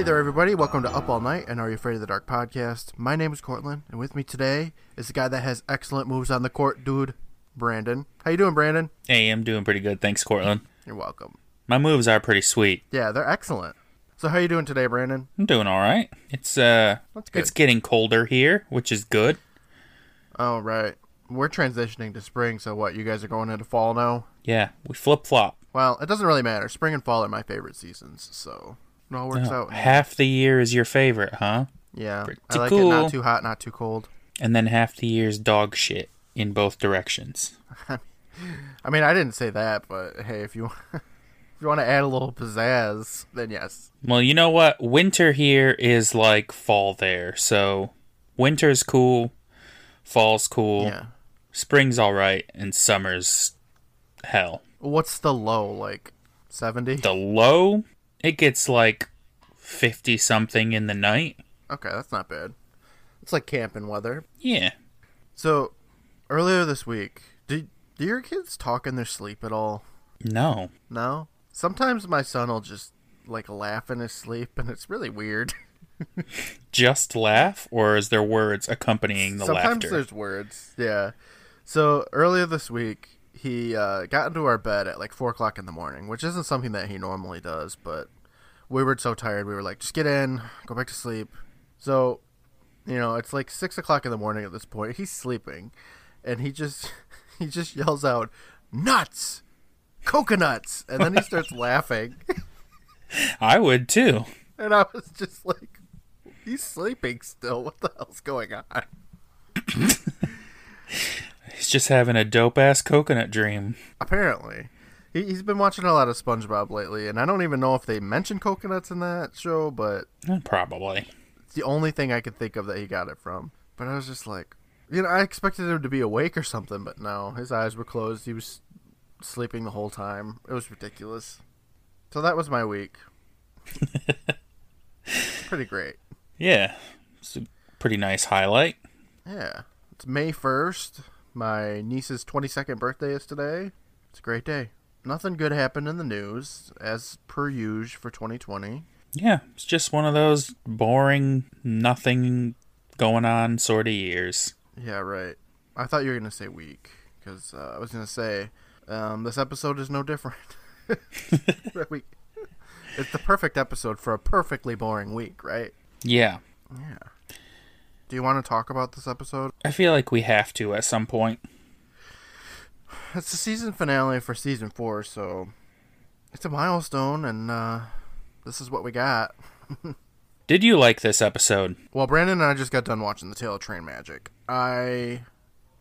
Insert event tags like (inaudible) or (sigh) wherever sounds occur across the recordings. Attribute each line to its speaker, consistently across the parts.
Speaker 1: Hey there, everybody. Welcome to Up All Night and Are You Afraid of the Dark podcast. My name is Courtland, and with me today is the guy that has excellent moves on the court, dude, Brandon. How you doing, Brandon?
Speaker 2: Hey, I'm doing pretty good. Thanks, Courtland.
Speaker 1: You're welcome.
Speaker 2: My moves are pretty sweet.
Speaker 1: Yeah, they're excellent. So how you doing today, Brandon?
Speaker 2: I'm doing all right. It's uh it's getting colder here, which is good.
Speaker 1: Oh, right. We're transitioning to spring, so what, you guys are going into fall now?
Speaker 2: Yeah, we flip-flop.
Speaker 1: Well, it doesn't really matter. Spring and fall are my favorite seasons, so it all works
Speaker 2: Oh,
Speaker 1: out.
Speaker 2: half the year is your favorite, huh?
Speaker 1: Yeah,
Speaker 2: pretty
Speaker 1: I like it not too hot, not too cold.
Speaker 2: And then half the year's dog shit in both directions. (laughs)
Speaker 1: I mean, I didn't say that, but hey, if you (laughs) if you want to add a little pizzazz, then yes.
Speaker 2: Well, you know what? Winter here is like fall there. So winter's cool, fall's cool,
Speaker 1: Yeah.
Speaker 2: spring's all right, and summer's hell.
Speaker 1: What's the low like? Seventy.
Speaker 2: The low, it gets like 50 something in the night.
Speaker 1: Okay, that's not bad. It's like camping weather.
Speaker 2: Yeah.
Speaker 1: So earlier this week, do do your kids talk in their sleep at all?
Speaker 2: No.
Speaker 1: No. Sometimes my son will just like laugh in his sleep, and it's really weird. (laughs)
Speaker 2: Just laugh, or is there words accompanying the
Speaker 1: Sometimes
Speaker 2: laughter?
Speaker 1: Sometimes there's words. Yeah. So earlier this week, he uh, got into our bed at like four o'clock in the morning, which isn't something that he normally does. But we were so tired, we were like, just get in, go back to sleep. So, you know, it's like six o'clock in the morning at this point. He's sleeping, and he just (laughs) he just yells out, "Nuts, coconuts!" And then he starts (laughs) laughing,
Speaker 2: I would too.
Speaker 1: and I was just like, "He's sleeping still. What the hell's going on?" (clears throat)
Speaker 2: Just having a dope ass coconut dream.
Speaker 1: Apparently. He, he's been watching a lot of SpongeBob lately, and I don't even know if they mention coconuts in that show, but
Speaker 2: Eh, Probably.
Speaker 1: it's the only thing I could think of that he got it from. But I was just like, you know, I expected him to be awake or something, but no, his eyes were closed. He was sleeping the whole time. It was ridiculous. So that was my week. (laughs) Pretty great.
Speaker 2: Yeah. It's a pretty nice highlight.
Speaker 1: Yeah. It's May 1st. My niece's 22nd birthday is today. It's a great day. Nothing good happened in the news, as per usual for 2020.
Speaker 2: Yeah. It's just one of those boring, nothing going on sort of years.
Speaker 1: Yeah, right. I thought you were going to say week, because uh, I was going to say um, this episode is no different. (laughs) we, it's the perfect episode for a perfectly boring week, right?
Speaker 2: Yeah.
Speaker 1: Yeah. Do you want to talk about this episode?
Speaker 2: I feel like we have to at some point.
Speaker 1: It's the season finale for season four, so it's a milestone, and uh, this is what we got. (laughs)
Speaker 2: Did you like this episode?
Speaker 1: Well, Brandon and I just got done watching The Tale of Train Magic. I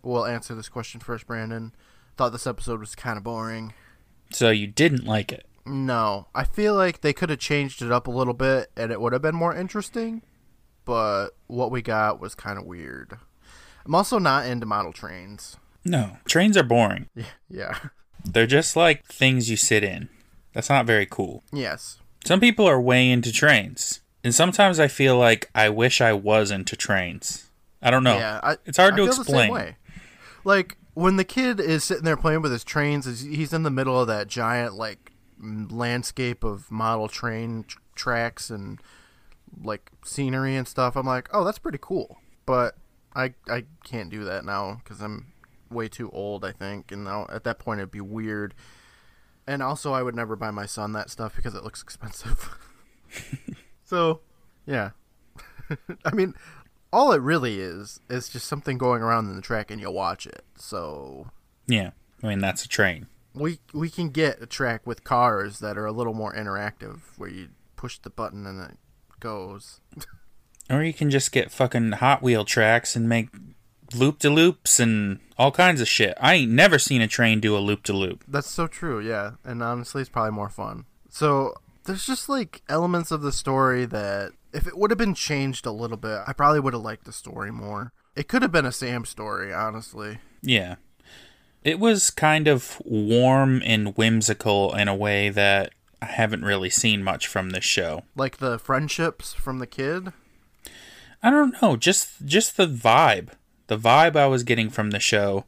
Speaker 1: will answer this question first, Brandon. Thought this episode was kind of boring.
Speaker 2: So you didn't like it.
Speaker 1: No, I feel like they could have changed it up a little bit and it would have been more interesting, but what we got was kind of weird. I'm also not into model trains.
Speaker 2: No. Trains are boring. (laughs)
Speaker 1: Yeah, yeah.
Speaker 2: They're just like things you sit in. That's not very cool.
Speaker 1: Yes.
Speaker 2: Some people are way into trains. And sometimes I feel like I wish I was into trains. I don't know.
Speaker 1: Yeah, I,
Speaker 2: it's hard
Speaker 1: I
Speaker 2: to
Speaker 1: feel the same
Speaker 2: explain.
Speaker 1: Like when the kid is sitting there playing with his trains, he's in the middle of that giant like landscape of model train tr- tracks and like scenery and stuff. I'm like, oh, that's pretty cool. But I I can't do that now because I'm way too old. I think, and now at that point it'd be weird. And also, I would never buy my son that stuff because it looks expensive. (laughs) so, yeah. (laughs) I mean, all it really is is just something going around in the track and you watch it. So
Speaker 2: Yeah. I mean, that's a train.
Speaker 1: we we can get a track with cars that are a little more interactive, where you push the button and it goes.
Speaker 2: Or you can just get fucking Hot Wheel tracks and make loop de loops and all kinds of shit. I ain't never seen a train do a loop de loop.
Speaker 1: That's so true, yeah. And honestly, it's probably more fun. So there's just like elements of the story that if it would have been changed a little bit, I probably would have liked the story more. It could have been a Sam story, honestly.
Speaker 2: Yeah. It was kind of warm and whimsical in a way that I haven't really seen much from this show.
Speaker 1: Like the friendships from the kid.
Speaker 2: I don't know, just just the vibe. The vibe I was getting from the show,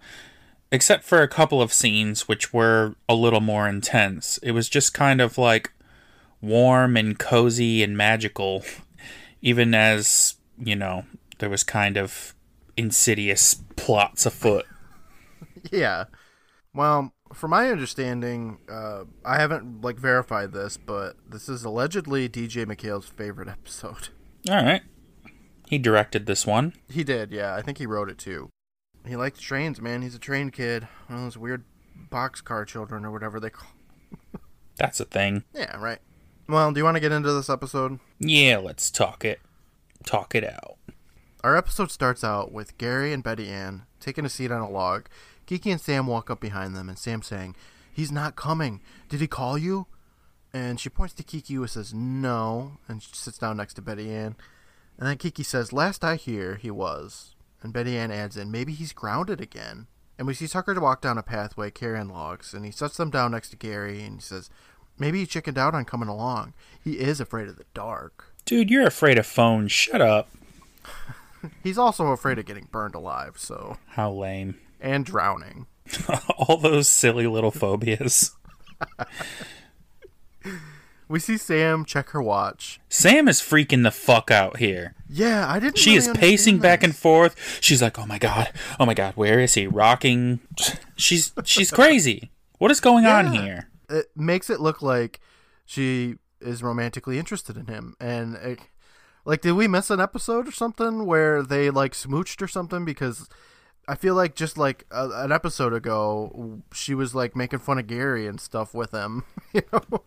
Speaker 2: except for a couple of scenes which were a little more intense. It was just kind of like warm and cozy and magical, (laughs) even as, you know, there was kind of insidious plots afoot. (laughs)
Speaker 1: Yeah. Well, from my understanding, uh, I haven't like verified this, but this is allegedly DJ MacHale's favorite (laughs) episode.
Speaker 2: All right. He directed this one.
Speaker 1: He did, yeah. I think he wrote it too. He likes trains, man. He's a train kid. One of those weird boxcar children or whatever they call. (laughs)
Speaker 2: That's a thing.
Speaker 1: Yeah, right. Well, do you want to get into this episode?
Speaker 2: Yeah, let's talk it. Talk it out.
Speaker 1: Our episode starts out with Gary and Betty Ann taking a seat on a log. Kiki and Sam walk up behind them, and Sam saying, He's not coming. Did he call you? And she points to Kiki, who says, No, and she sits down next to Betty Ann. And then Kiki says, Last I hear, he was. And Betty Ann adds in, Maybe he's grounded again. And we see Tucker walk down a pathway carrying logs, and he sets them down next to Gary, and he says, Maybe he chickened out on coming along. He is afraid of the dark.
Speaker 2: Dude, you're afraid of phones. Shut up. (laughs)
Speaker 1: He's also afraid of getting burned alive, so.
Speaker 2: How lame.
Speaker 1: And drowning. (laughs)
Speaker 2: All those silly little phobias.
Speaker 1: we see Sam check her watch.
Speaker 2: Sam is freaking the fuck out here.
Speaker 1: Yeah, I didn't.
Speaker 2: She
Speaker 1: really
Speaker 2: is pacing
Speaker 1: understand
Speaker 2: back and forth. She's like, "Oh my god, oh my god, where is he? Rocking." She's she's crazy. What is going on here?
Speaker 1: It makes it look like she is romantically interested in him, and it, like, did we miss an episode or something where they like smooched or something? Because I feel like just like a, an episode ago, she was like making fun of Gary and stuff with him. (laughs) You know.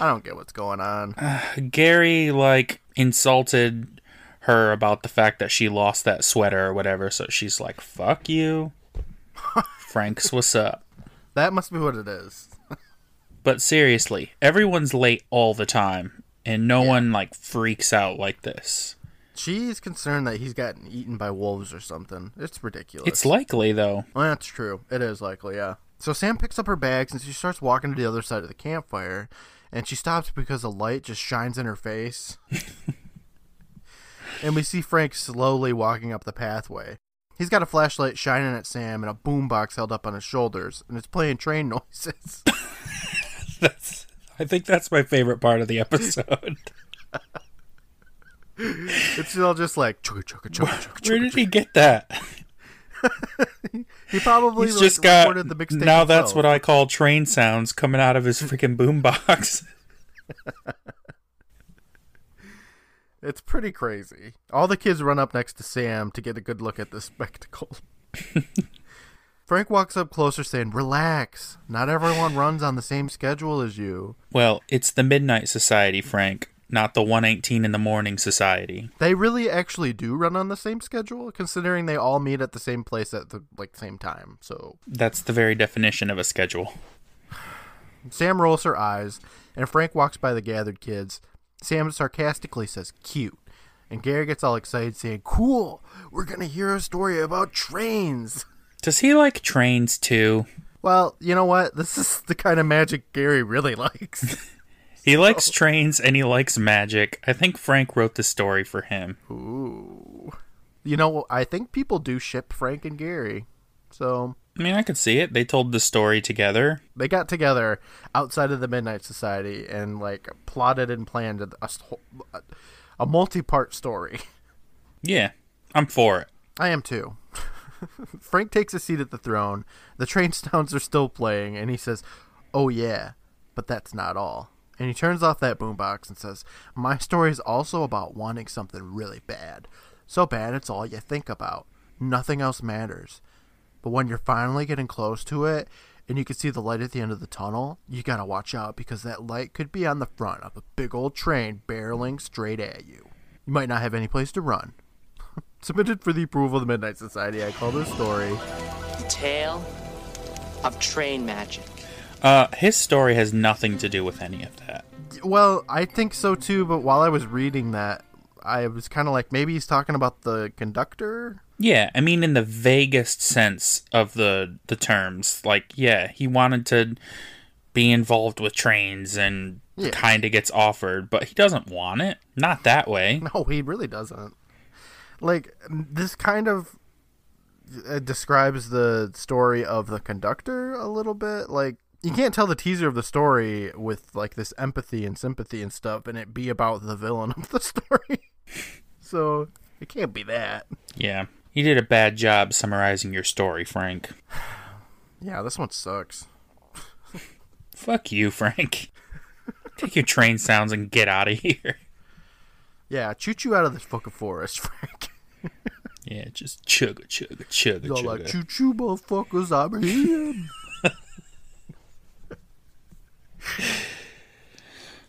Speaker 1: I don't get what's going on. (sighs)
Speaker 2: Gary like insulted her about the fact that she lost that sweater or whatever, so she's like, "Fuck you." (laughs) Frank's what's up?
Speaker 1: That must be what it is.
Speaker 2: But seriously, everyone's late all the time, and no one like freaks out like this.
Speaker 1: She's concerned that he's gotten eaten by wolves or something. It's ridiculous.
Speaker 2: It's likely though.
Speaker 1: Well, that's true. It is likely, yeah. So Sam picks up her bags and she starts walking to the other side of the campfire, and she stops because the light just shines in her face. (laughs) and we see Frank slowly walking up the pathway. He's got a flashlight shining at Sam and a boombox held up on his shoulders, and it's playing train noises. (laughs)
Speaker 2: That's I think that's my favorite part of the episode. (laughs)
Speaker 1: it's all just like chugga chugga chugga chugga.
Speaker 2: Where did he get that? (laughs)
Speaker 1: He probably
Speaker 2: He's
Speaker 1: like,
Speaker 2: just got
Speaker 1: recorded the mixtape.
Speaker 2: now. That's
Speaker 1: himself.
Speaker 2: what I call train sounds coming out of his freaking boombox. (laughs)
Speaker 1: It's pretty crazy. All the kids run up next to Sam to get a good look at this (laughs) spectacle. Frank walks up closer saying, Relax. Not everyone runs on the same schedule as you.
Speaker 2: well, it's the Midnight Society, Frank, not the 118 in the morning society.
Speaker 1: They really actually do run on the same schedule, considering they all meet at the same place at the like same time. So
Speaker 2: That's the very definition of a schedule. (sighs)
Speaker 1: Sam rolls her eyes, and Frank walks by the gathered kids. Sam sarcastically says, Cute. And Gary gets all excited, saying, Cool, we're gonna hear a story about trains. (laughs)
Speaker 2: Does he like trains too?
Speaker 1: Well, you know what? This is the kind of magic Gary really (laughs) likes. (laughs)
Speaker 2: He likes trains and he likes magic. I think Frank wrote the story for him.
Speaker 1: Ooh. You know, I think people do ship Frank and Gary. So
Speaker 2: I mean, I could see it. They told the story together.
Speaker 1: they got together outside of the Midnight Society and like plotted and planned a, a, a multi-part story.
Speaker 2: Yeah, I'm for it.
Speaker 1: I am too. (laughs) Frank takes a seat at the throne. The train (laughs) sounds are still playing, and he says, "Oh yeah, but that's not all." And he turns off that boombox and says, "My story is also about wanting something really bad, so bad it's all you think about. Nothing else matters. But when you're finally getting close to it." And you can see the light at the end of the tunnel. You gotta watch out because that light could be on the front of a big old train barreling straight at you. You might not have any place to run. (laughs) Submitted for the approval of the Midnight Society, I call this story.
Speaker 3: The Tale of train magic.
Speaker 2: Uh, his story has nothing to do with any of that.
Speaker 1: Well, I think so too, but while I was reading that, I was kind of like, maybe he's talking about the conductor?
Speaker 2: Yeah, I mean in the vaguest sense of the the terms. Like, yeah, he wanted to be involved with trains and
Speaker 1: Yeah.
Speaker 2: kind of gets offered, but he doesn't want it. Not that way. (laughs)
Speaker 1: No, he really doesn't. Like, this kind of uh, describes the story of the conductor a little bit. Like, you can't tell the teaser of the story with like this empathy and sympathy and stuff and it be about the villain (laughs) of the story. so it can't be that.
Speaker 2: Yeah. You did a bad job summarizing your story, Frank. (sighs)
Speaker 1: Yeah, this one sucks.
Speaker 2: Fuck you, Frank. Take your train sounds and get out of here.
Speaker 1: Yeah, choo choo out of this fucking forest, (laughs) Frank.
Speaker 2: Yeah, just chugga chugga chugga
Speaker 1: Y'all
Speaker 2: chugga.
Speaker 1: like choo choo motherfuckers, I'm here.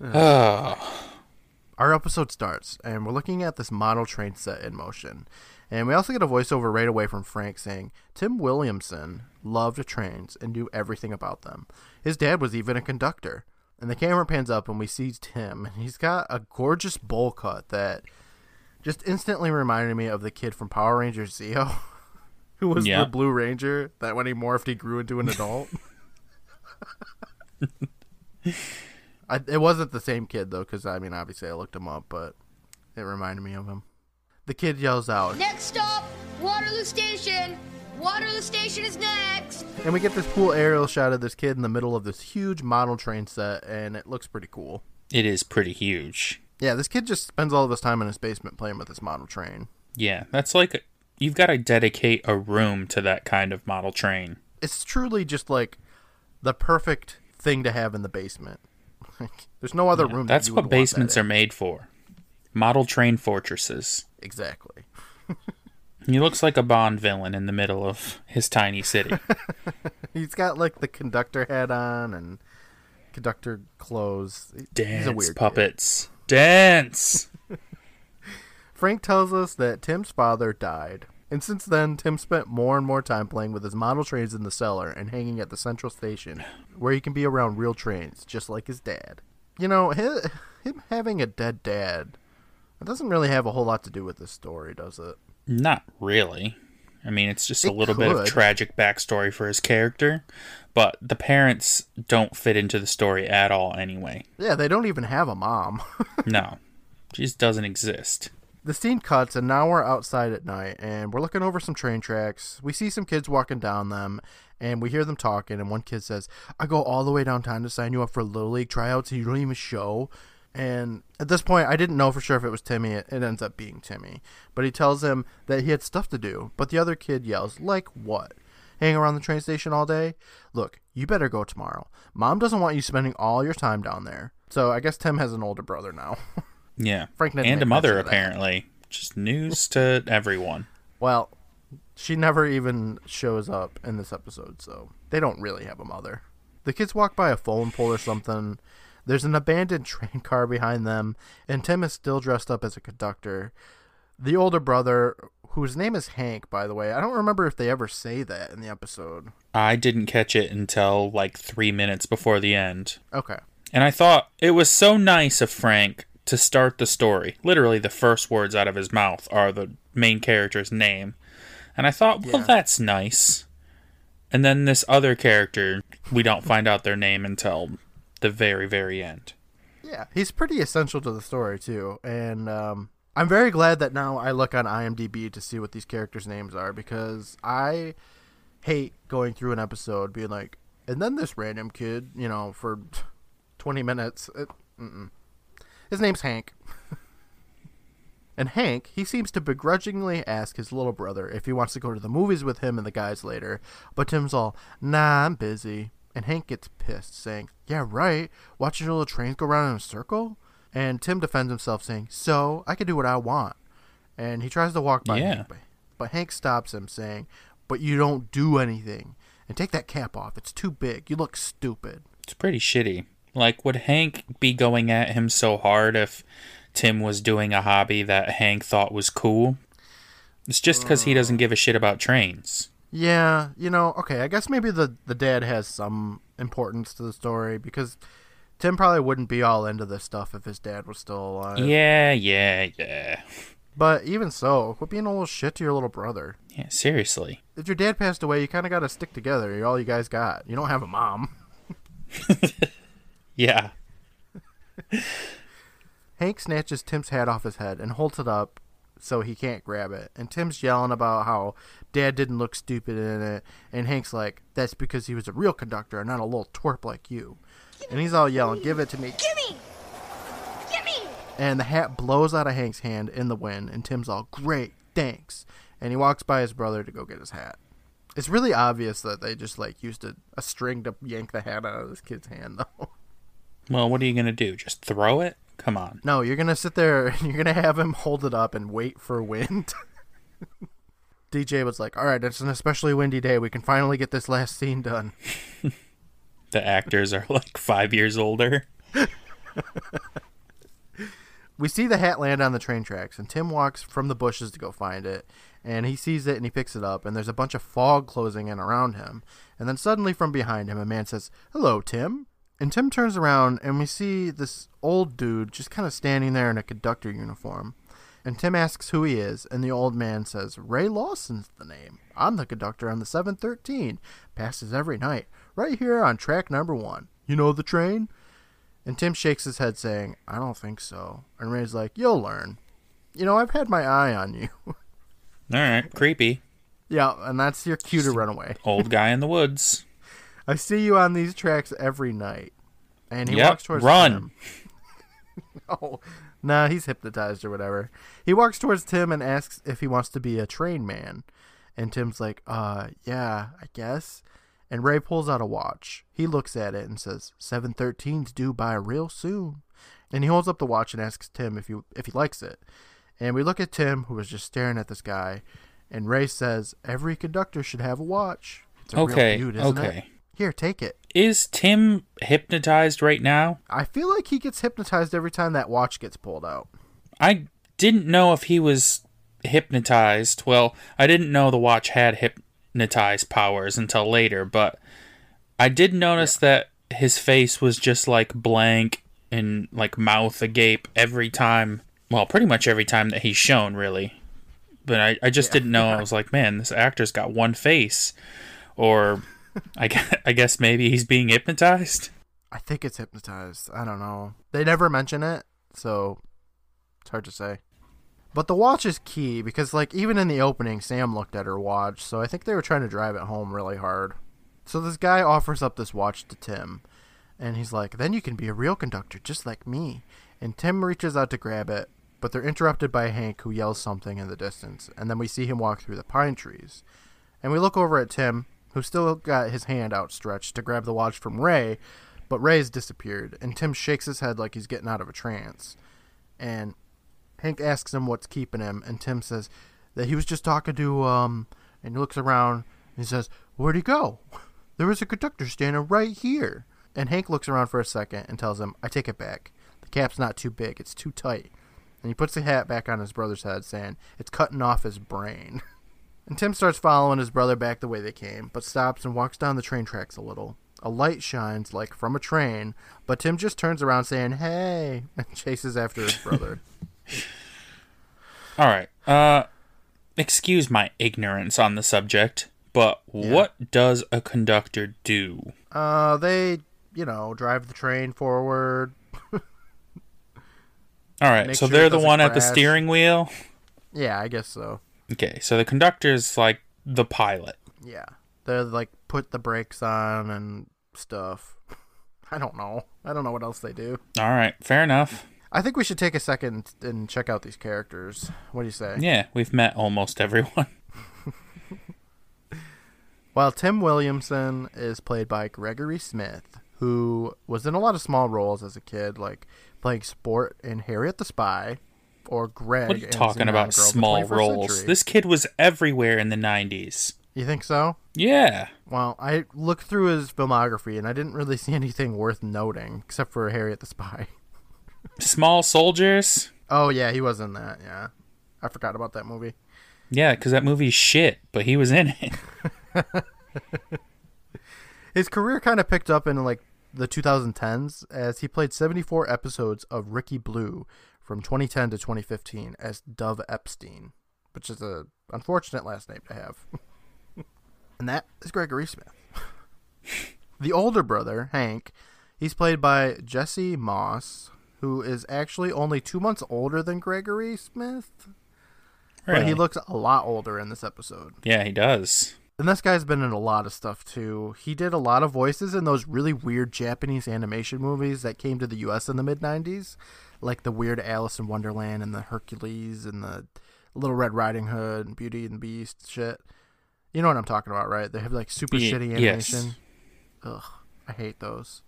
Speaker 2: Oh,
Speaker 1: Our episode starts, and we're looking at this model train set in motion. And we also get a voiceover right away from Frank saying, Tim Williamson loved trains and knew everything about them. His dad was even a conductor. And the camera pans up, and we see Tim, and he's got a gorgeous bowl cut that just instantly reminded me of the kid from Power Rangers Zeo, (laughs) who was
Speaker 2: Yeah.
Speaker 1: the Blue Ranger that when he morphed, he grew into an adult. (laughs) (laughs) I, it wasn't the same kid though, because I mean, obviously I looked him up, but it reminded me of him. The kid yells out,
Speaker 4: Next stop, Waterloo Station. Waterloo Station is next.
Speaker 1: and we get this cool aerial shot of this kid in the middle of this huge model train set, and it looks pretty cool.
Speaker 2: it is pretty huge.
Speaker 1: Yeah, this kid just spends all of his time in his basement playing with this model train.
Speaker 2: Yeah, that's like you've got to dedicate a room to that kind of model train.
Speaker 1: It's truly just like the perfect thing to have in the basement. (laughs) There's no other room. that
Speaker 2: That's
Speaker 1: you
Speaker 2: what basements
Speaker 1: that
Speaker 2: are made for. Model train fortresses.
Speaker 1: Exactly.
Speaker 2: He looks like a Bond villain in the middle of his tiny city. (laughs)
Speaker 1: He's got like the conductor hat on and conductor clothes. He's a
Speaker 2: Dance
Speaker 1: weird kid.
Speaker 2: puppets. Dance. (laughs)
Speaker 1: Frank tells us that Tim's father died. And since then, Tim spent more and more time playing with his model trains in the cellar and hanging at the central station, where he can be around real trains, just like his dad. You know, hi- him having a dead dad, it doesn't really have a whole lot to do with this story, does it?
Speaker 2: Not really. I mean, it's just a
Speaker 1: It
Speaker 2: little bit of tragic backstory for his character, but the parents don't fit into the story at all anyway.
Speaker 1: Yeah, they don't even have a mom. (laughs)
Speaker 2: No. She just doesn't exist.
Speaker 1: The scene cuts, and now we're outside at night, and we're looking over some train tracks. We see some kids walking down them, and we hear them talking. And one kid says, "I go all the way downtown to sign you up for little league tryouts, and you don't even show." And at this point, I didn't know for sure if it was Timmy. It, it ends up being Timmy, but he tells him that he had stuff to do. But the other kid yells, "Like what? Hang around the train station all day? Look, you better go tomorrow. Mom doesn't want you spending all your time down there." So I guess Tim has an older brother now. (laughs)
Speaker 2: Yeah.
Speaker 1: Frank
Speaker 2: and a mother,
Speaker 1: mention of that.
Speaker 2: apparently. Just news to everyone.
Speaker 1: Well, she never even shows up in this episode, so they don't really have a mother. The kids walk by a phone pole or something. There's an abandoned (laughs) train car behind them, and Tim is still dressed up as a conductor. The older brother, whose name is Hank, by the way, I don't remember if they ever say that in the episode.
Speaker 2: I didn't catch it until like three minutes before the end.
Speaker 1: Okay.
Speaker 2: And I thought it was so nice of Frank to start the story. Literally, the first words out of his mouth are the main character's name. And I thought, well,
Speaker 1: Yeah.
Speaker 2: that's nice. And then this other character, we don't find out their name until the very, very end.
Speaker 1: Yeah, he's pretty essential to the story too, and um, I'm very glad that now I look on IMDb to see what these characters' names are because I hate going through an episode being like, and then this random kid, you know, for (laughs) 20 minutes. It. His name's Hank. and Hank, he seems to begrudgingly ask his little brother if he wants to go to the movies with him and the guys later, but Tim's all, nah, I'm busy. And Hank gets pissed, saying, Yeah, right. Watching your little trains go around in a circle? And Tim defends himself, saying, So, I can do what I want. And he tries to walk by
Speaker 2: Yeah.
Speaker 1: Hank, but, but Hank stops him, saying, But you don't do anything. And take that cap off. It's too big. You look stupid.
Speaker 2: It's pretty shitty. Like, would Hank be going at him so hard if Tim was doing a hobby that Hank thought was cool? It's just because he doesn't uh. give a shit about trains.
Speaker 1: Yeah, you know, okay, I guess maybe the, the dad has some importance to the story because Tim probably wouldn't be all into this stuff if his dad was still alive.
Speaker 2: Yeah, yeah, yeah.
Speaker 1: But even so, quit being a little shit to your little brother.
Speaker 2: Yeah, seriously.
Speaker 1: if your dad passed away, you kind of got to stick together. You're all you guys got. You don't have a mom. (laughs)
Speaker 2: Yeah.
Speaker 1: Hank snatches Tim's hat off his head and holds it up so he can't grab it. And Tim's yelling about how Dad didn't look stupid in it, and Hank's like, "That's because he was a real conductor, and not a little twerp like you." And he's all yelling, "Give it to me!"
Speaker 4: Gimme! Gimme!
Speaker 1: And the hat blows out of Hank's hand in the wind, and Tim's all, "Great, thanks." And he walks by his brother to go get his hat. It's really obvious that they just like used a, a string to yank the hat out of this kid's hand, though. (laughs)
Speaker 2: Well, what are you gonna do? Just throw it? Come on.
Speaker 1: No, you're gonna sit there (laughs) and you're gonna have him hold it up and wait for wind. (laughs) DJ was like, "All right, it's an especially windy day. We can finally get this last scene done." (laughs)
Speaker 2: The actors are like five years older.
Speaker 1: We see the hat land on the train tracks, and Tim walks from the bushes to go find it. And he sees it and he picks it up, and there's a bunch of fog closing in around him. And then suddenly from behind him, a man says, Hello, Tim. And Tim turns around, and we see this old dude just kind of standing there in a conductor uniform. And Tim asks who he is, and the old man says, Ray Lawson's the name. I'm the conductor on the 713. Passes every night, right here on track number one. You know the train? And Tim shakes his head, saying, I don't think so. And Ray's like, You'll learn. You know, I've had my eye on you. (laughs)
Speaker 2: All right, creepy.
Speaker 1: yeah, and that's your cue to run away.
Speaker 2: Old guy in the woods.
Speaker 1: I see you on these tracks every night. And he
Speaker 2: Yep,
Speaker 1: walks towards
Speaker 2: run.
Speaker 1: Tim. (laughs) oh, nah, he's hypnotized or whatever. He walks towards Tim and asks if he wants to be a train man. And Tim's like, uh, yeah, I guess. And Ray pulls out a watch. He looks at it and says, 713's due by real soon. And he holds up the watch and asks Tim if he, if he likes it. And we look at Tim, who was just staring at this guy. And Ray says, every conductor should have a watch. It's a
Speaker 2: Okay,
Speaker 1: real beaut, isn't it? Here, take it.
Speaker 2: Is Tim hypnotized right now?
Speaker 1: I feel like he gets hypnotized every time that watch gets pulled out.
Speaker 2: I didn't know if he was hypnotized. Well, I didn't know the watch had hypnotized powers until later, but I did notice that his face was just like blank and like mouth agape every time. Well, pretty much every time that he's shown, really. But I, I just didn't know. (laughs) I was like, man, this actor's got one face. Or I, gue- I guess maybe he's being hypnotized.
Speaker 1: I think it's hypnotized. I don't know. They never mention it, so it's hard to say. But the watch is key because, like, even in the opening, Sam looked at her watch, so I think they were trying to drive it home really hard. So this guy offers up this watch to Tim, and he's like, Then you can be a real conductor just like me. And Tim reaches out to grab it, but they're interrupted by Hank, who yells something in the distance, and then we see him walk through the pine trees. And we look over at Tim, who still got his hand outstretched to grab the watch from Ray, but Ray's disappeared, and Tim shakes his head like he's getting out of a trance. And Hank asks him what's keeping him, and Tim says that he was just talking to, um, and he looks around and he says, Where'd he go? (laughs) There was a conductor standing right here. And Hank looks around for a second and tells him, I take it back. The cap's not too big, it's too tight. And he puts the hat back on his brother's head, saying, It's cutting off his brain. (laughs) And Tim starts following his brother back the way they came, but stops and walks down the train tracks a little. A light shines like from a train, but Tim just turns around saying, Hey, and (laughs) chases after his brother.
Speaker 2: All right. Uh, excuse my ignorance on the subject, but what does a conductor do?
Speaker 1: uh, they, you know, drive the train forward.
Speaker 2: All right,
Speaker 1: Make
Speaker 2: so
Speaker 1: sure
Speaker 2: they're the one at the steering wheel.
Speaker 1: Yeah, I guess so.
Speaker 2: Okay, so the conductor's like the pilot.
Speaker 1: Yeah. They're like put the brakes on and stuff. (laughs) I don't know. I don't know what else they do.
Speaker 2: All right, fair enough.
Speaker 1: I think we should take a second and check out these characters. What do you say?
Speaker 2: Yeah, we've met almost everyone. (laughs)
Speaker 1: Well, Tim Williamson is played by Gregory Smith, who was in a lot of small roles as a kid, like playing Sport in Harriet the Spy, or Greg.
Speaker 2: What are you talking about? Small roles.
Speaker 1: Century.
Speaker 2: This kid was everywhere in the '90s.
Speaker 1: You think so?
Speaker 2: Yeah.
Speaker 1: Well, I looked through his filmography and I didn't really see (laughs) anything worth noting except for Harriet the Spy. (laughs)
Speaker 2: Small soldiers.
Speaker 1: Oh yeah, he was in that. Yeah, I forgot about that movie.
Speaker 2: Yeah, because that movie's shit, but he was in it. (laughs)
Speaker 1: His career kind of picked up in like the 2010s as he played 74 episodes of Rookie Blue from 2010 to 2015 as Dov Epstein, which is a unfortunate last name to have. (laughs) and that is Gregory Smith. (laughs) the older brother, Hank, he's played by Jesse Moss, who is actually only two months older than Gregory Smith. but he looks a lot older in this episode.
Speaker 2: Yeah, he does.
Speaker 1: And this guy's been in a lot of stuff too. He did a lot of voices in those really weird Japanese animation movies that came to the US in the mid 90s, like the weird Alice in Wonderland and the Hercules and the Little Red Riding Hood and Beauty and the Beast shit. You know what I'm talking about, right? They have like super
Speaker 2: Ye-
Speaker 1: shitty
Speaker 2: yes.
Speaker 1: animation. Ugh, I hate those.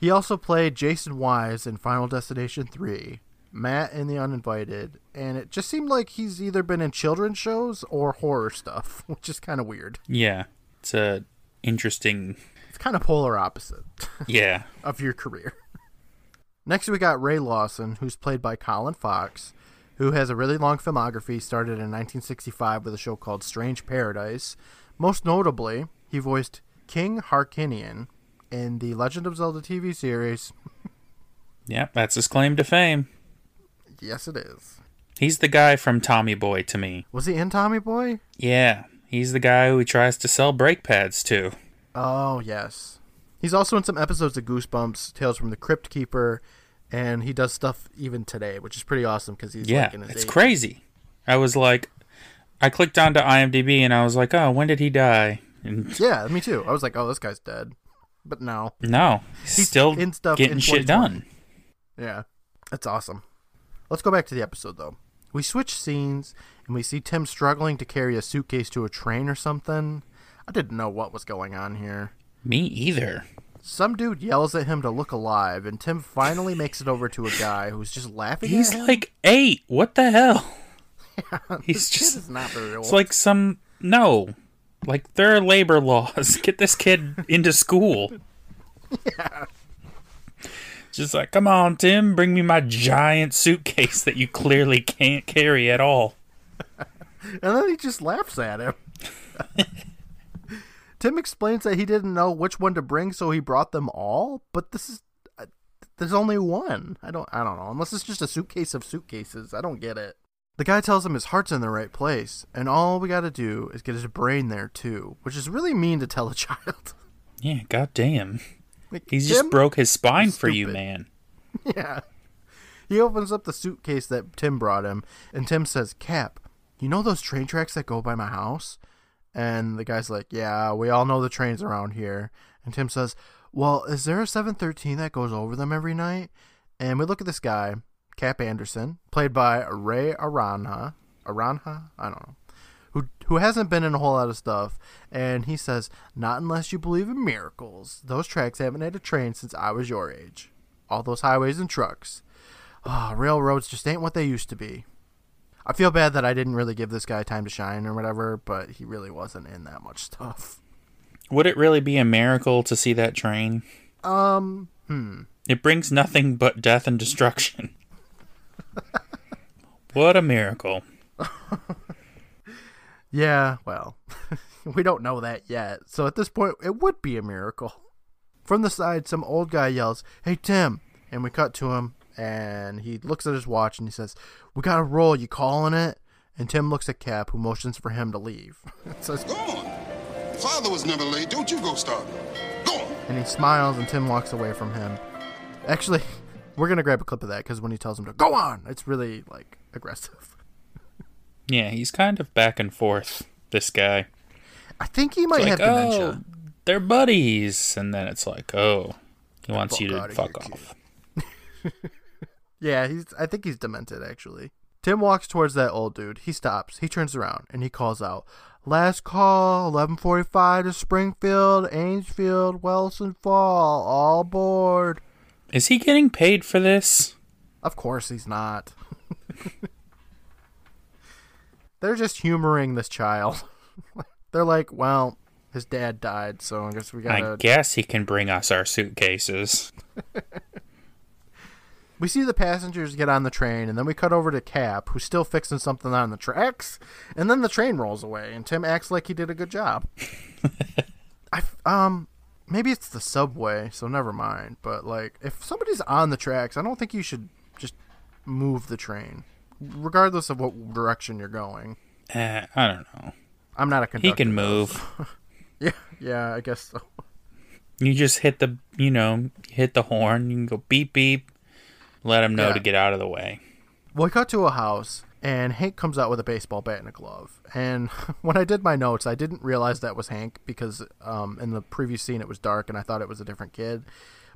Speaker 1: He also played Jason Wise in Final Destination 3, Matt in The Uninvited, and it just seemed like he's either been in children's shows or horror stuff, (laughs) which is kind of weird.
Speaker 2: Yeah, it's a interesting.
Speaker 1: It's kind of polar opposite
Speaker 2: Yeah, (laughs)
Speaker 1: of your career. Next, we got Ray Lawson, who's played by Colin Fox, who has a really long filmography. Started in 1965 with a show called Strange Paradise. Most notably, he voiced King Harkinian in the Legend of Zelda TV series.
Speaker 2: yeah, that's his claim to fame.
Speaker 1: Yes, it is.
Speaker 2: He's the guy from Tommy Boy to me.
Speaker 1: Was he in Tommy Boy?
Speaker 2: Yeah, he's the guy who he tries to sell brake pads to.
Speaker 1: Oh, yes. He's also in some episodes of Goosebumps, Tales from the Crypt Keeper, and he does stuff even today, which is pretty awesome because he's
Speaker 2: yeah,
Speaker 1: like in his
Speaker 2: it's
Speaker 1: 80s.
Speaker 2: crazy. I was like, I clicked onto IMDb and I was like, oh, when did he die? And (laughs)
Speaker 1: Yeah, me too. I was like, oh, this guy's dead. But no.
Speaker 2: no, he's,
Speaker 1: He's
Speaker 2: still
Speaker 1: in stuff
Speaker 2: getting
Speaker 1: in
Speaker 2: shit done.
Speaker 1: Yeah, that's awesome. Let's go back to the episode though. We switch scenes and we see Tim struggling to carry a suitcase to a train or something. I didn't know what was going on here.
Speaker 2: Me either.
Speaker 1: Some dude yells at him to look alive, and Tim finally makes it over to a guy who's just laughing
Speaker 2: He's
Speaker 1: at him.
Speaker 2: like eight. What the hell? (laughs) He's
Speaker 1: This kid
Speaker 2: just.
Speaker 1: is not very old.
Speaker 2: It's like some no, like there are labor laws. (laughs) Get this kid into school. (laughs) Yeah. Just like, come on, Tim, bring me my giant suitcase that you clearly can't carry at all.
Speaker 1: and then he just laughs at him. Tim explains that he didn't know which one to bring, so he brought them all. But this is uh, there's only one. I don't I don't know. Unless it's just a suitcase of suitcases. I don't get it. The guy tells him his heart's in the right place, and all we got to do is get his brain there too, which is really mean to tell a (laughs) child.
Speaker 2: Yeah, goddamn.
Speaker 1: Like,
Speaker 2: He's just broke his spine for you, man. (laughs)
Speaker 1: Yeah. He opens up the suitcase that Tim brought him, and Tim says, Cap, you know those train tracks that go by my house? And the guy's like, Yeah, we all know the trains around here. And Tim says, Well, is there a 713 that goes over them every night? And we look at this guy, Cap Anderson, played by Ray Aranha. Aranha? I don't know. Who, who hasn't been in a whole lot of stuff, and he says, Not unless you believe in miracles. Those tracks haven't had a train since I was your age. All those highways and trucks. Ah, railroads just ain't what they used to be. I feel bad that I didn't really give this guy time to shine or whatever, but he really wasn't in that much stuff.
Speaker 2: Would it really be a miracle to see that train?
Speaker 1: Um, hmm.
Speaker 2: It brings nothing but death and destruction. what a miracle. (laughs)
Speaker 1: Yeah, well, (laughs) we don't know that yet. So at this point, it would be a miracle. From the side, some old guy yells, Hey, Tim. And we cut to him, and he looks at his watch and he says, We got to roll. You calling it? And Tim looks at Cap, who motions for him to leave. (laughs) It says,
Speaker 5: Go on. Father was never late. Don't you go start. Go on.
Speaker 1: and he smiles, and Tim walks away from him. Actually, (laughs) we're going to grab a clip of that because when he tells him to go on, it's really, like, aggressive. (laughs)
Speaker 2: Yeah, he's kind of back and forth, this guy.
Speaker 1: I think he might
Speaker 2: Like,
Speaker 1: have dementia.
Speaker 2: oh, they're buddies. And then it's like, oh, he wants you to fuck
Speaker 1: here,
Speaker 2: off.
Speaker 1: Yeah, he's. I think he's demented actually. Tim walks towards that old dude. He stops. He turns around and he calls out, "Last call, 11:45 to Springfield, Ainsfield, Wilson Fall, all aboard."
Speaker 2: Is he getting paid for this?
Speaker 1: Of course he's not. (laughs) They're just humoring this child. (laughs) They're like, "Well, his dad died, so I guess we gotta."
Speaker 2: I guess he can bring us our suitcases. (laughs)
Speaker 1: We see the passengers get on the train, and then we cut over to Cap, who's still fixing something on the tracks, and then the train rolls away, and Tim acts like he did a good job. (laughs) I um maybe it's the subway, so never mind. But like, if somebody's on the tracks, I don't think you should just move the train, regardless of what direction you're going.
Speaker 2: Eh, I don't know.
Speaker 1: I'm not a conductor.
Speaker 2: He can move. (laughs)
Speaker 1: Yeah, yeah, I guess so.
Speaker 2: You just hit the, you know, hit the horn. You can go beep beep. Let him know
Speaker 1: Yeah.
Speaker 2: to get out of the way.
Speaker 1: Well, we cut to a house, and Hank comes out with a baseball bat and a glove. And (laughs) when I did my notes, I didn't realize that was Hank because um, in the previous scene it was dark and I thought it was a different kid.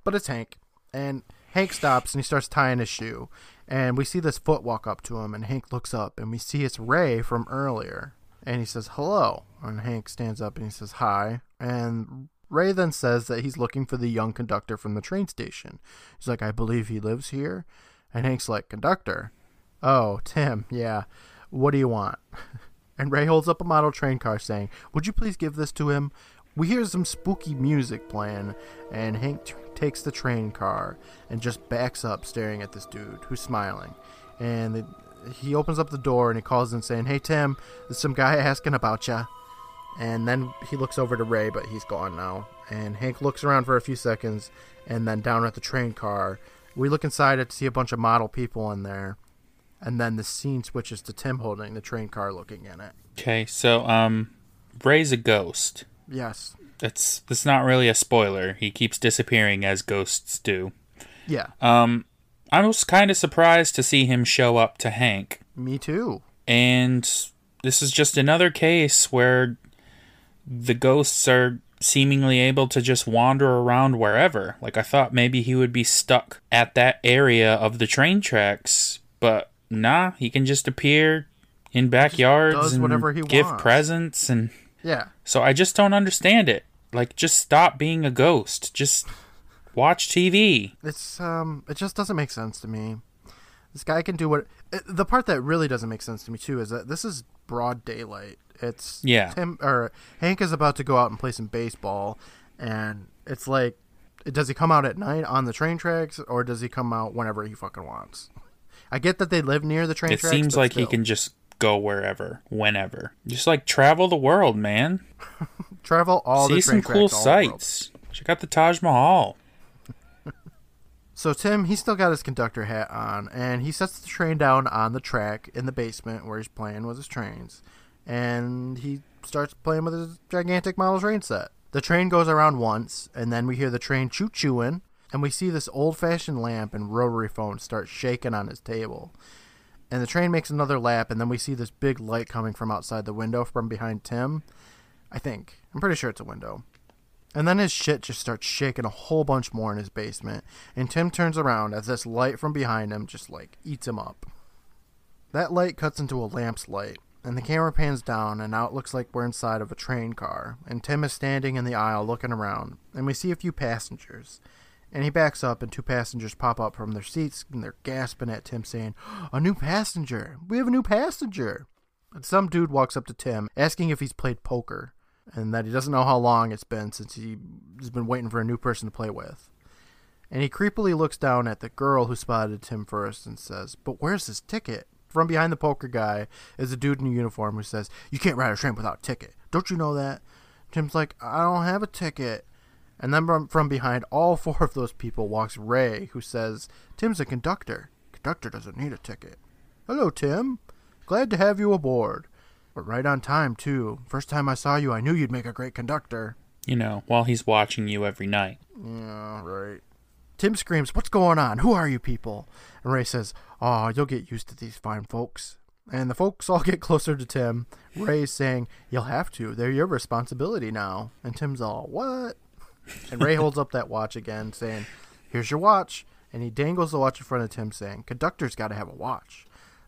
Speaker 1: But it's Hank. And Hank stops and he starts tying his shoe. And we see this foot walk up to him, and Hank looks up and we see it's Ray from earlier. And he says, hello. And Hank stands up and he says, hi. And Ray then says that he's looking for the young conductor from the train station. He's like, I believe he lives here. And Hank's like, Conductor? Oh, Tim, yeah. What do you want? (laughs) And Ray holds up a model train car saying, Would you please give this to him? We hear some spooky music playing, and Hank t- takes the train car and just backs up staring at this dude who's smiling. And the, he opens up the door and he calls in saying, Hey, Tim, there's some guy asking about you. And then he looks over to Ray, but he's gone now. And Hank looks around for a few seconds, and then down at the train car, we look inside it to see a bunch of model people in there. And then the scene switches to Tim holding the train car looking in it.
Speaker 2: Okay, so um, Ray's a ghost.
Speaker 1: Yes.
Speaker 2: That's that's not really a spoiler. He keeps disappearing as ghosts do.
Speaker 1: Yeah.
Speaker 2: Um, I was kind of surprised to see him show up to Hank,
Speaker 1: Me too.
Speaker 2: and this is just another case where the ghosts are seemingly able to just wander around wherever. Like I thought maybe he would be stuck at that area of the train tracks, but nah, he can just appear in backyards and
Speaker 1: whatever he
Speaker 2: give
Speaker 1: wants.
Speaker 2: presents and
Speaker 1: Yeah.
Speaker 2: so I just don't understand it. Like just stop being a ghost. Just watch TV.
Speaker 1: It's um it just doesn't make sense to me. This guy can do what eh, the part that really doesn't make sense to me too is that this is broad daylight. It's
Speaker 2: Yeah.
Speaker 1: Tim or Hank is about to go out and play some baseball and it's like does he come out at night on the train tracks or does he come out whenever he fucking wants? I get that they live near the train
Speaker 2: It
Speaker 1: tracks.
Speaker 2: seems like he can just go wherever, whenever. Just like travel the world, man. (laughs)
Speaker 1: travel all
Speaker 2: See
Speaker 1: the
Speaker 2: some cool
Speaker 1: tracks all the world.
Speaker 2: sights. Check out the Taj Mahal.
Speaker 1: So Tim, he's still got his conductor hat on, and he sets the train down on the track in the basement where he's playing with his trains, and he starts playing with his gigantic model train set. The train goes around once, and then we hear the train choo chooing, and we see this old-fashioned lamp and rotary phone start shaking on his table. And the train makes another lap, and then we see this big light coming from outside the window from behind Tim. I think. I'm pretty sure it's a window. And then his shit just starts shaking a whole bunch more in his basement, and Tim turns around as this light from behind him just like eats him up. That light cuts into a lamp's light, and the camera pans down, and now it looks like we're inside of a train car, and Tim is standing in the aisle looking around, and we see a few passengers. And he backs up, and two passengers pop up from their seats, and they're gasping at Tim, saying, A new passenger! We have a new passenger! And some dude walks up to Tim, asking if he's played poker, and that he doesn't know how long it's been since he has been waiting for a new person to play with. And he creepily looks down at the girl who spotted Tim first and says, But where's his ticket? From behind the poker guy is a dude in a uniform who says, You can't ride a train without a ticket. Don't you know that? Tim's like, I don't have a ticket. And then from, from behind all four of those people walks Ray, who says, Tim's a conductor. Conductor doesn't need a ticket. Hello, Tim. Glad to have you aboard. But right on time, too. First time I saw you, I knew you'd make a great conductor.
Speaker 2: You know, while he's watching you every night.
Speaker 1: Yeah, right. Tim screams, What's going on? Who are you people? And Ray says, Aw, you'll get used to these fine folks. And the folks all (laughs) get closer to Tim. Ray's saying, You'll have to. They're your responsibility now. And Tim's all, What? And Ray holds up that watch again, saying, Here's your watch. And he dangles the watch in front of Tim, saying, Conductor's got to have a watch.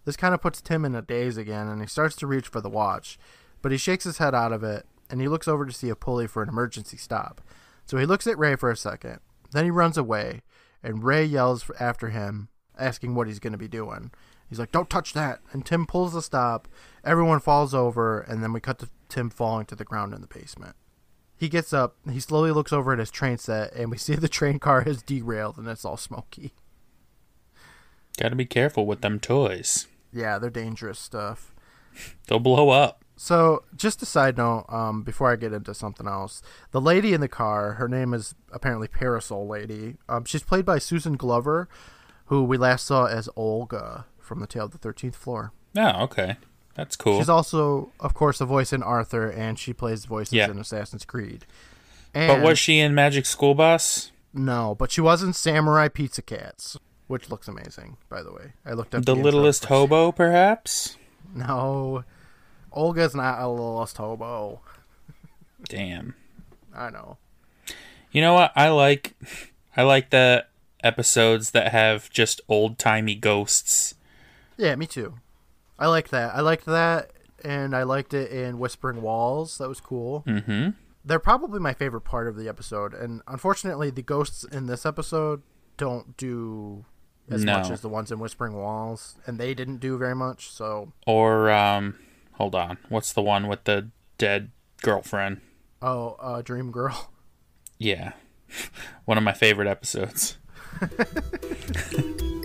Speaker 1: This kind of puts Tim in a daze again, and he starts to reach for the watch. But he shakes his head out of it, and he looks over to see a pulley for an emergency stop. So he looks at Ray for a second. Then he runs away, and Ray yells after him, asking what he's going to be doing. He's like, Don't touch that. And Tim pulls the stop. Everyone falls over, and then we cut to Tim falling to the ground in the basement. He gets up, he slowly looks over at his train set, and we see the train car has derailed and it's all smoky.
Speaker 2: Gotta be careful with them toys.
Speaker 1: Yeah, they're dangerous stuff.
Speaker 2: They'll blow up.
Speaker 1: So, just a side note, um, before I get into something else, the lady in the car, her name is apparently Parasol Lady. Um, she's played by Susan Glover, who we last saw as Olga from The Tale of the Thirteenth Floor.
Speaker 2: Oh, okay. That's cool.
Speaker 1: She's also, of course, a voice in Arthur, and she plays voices
Speaker 2: Yeah.
Speaker 1: in Assassin's Creed.
Speaker 2: but was she in Magic School Bus?
Speaker 1: No, but she was in Samurai Pizza Cats. Which looks amazing, by the way. I looked up
Speaker 2: The
Speaker 1: intro
Speaker 2: littlest hobo, perhaps?
Speaker 1: No, Olga's not a littlest hobo.
Speaker 2: Damn.
Speaker 1: I know.
Speaker 2: You know what? I like I like the episodes that have just old timey ghosts.
Speaker 1: Yeah, me too. I liked that. I liked that, and I liked it in Whispering Walls. That was cool.
Speaker 2: Mm-hmm.
Speaker 1: They're probably my favorite part of the episode, and unfortunately, the ghosts in this episode don't do as much as the ones in Whispering Walls, and they didn't do very much. So,
Speaker 2: Or um hold on. What's the one with the dead girlfriend?
Speaker 1: oh, uh, Dream Girl. (laughs)
Speaker 2: Yeah. (laughs) One of my favorite episodes. (laughs)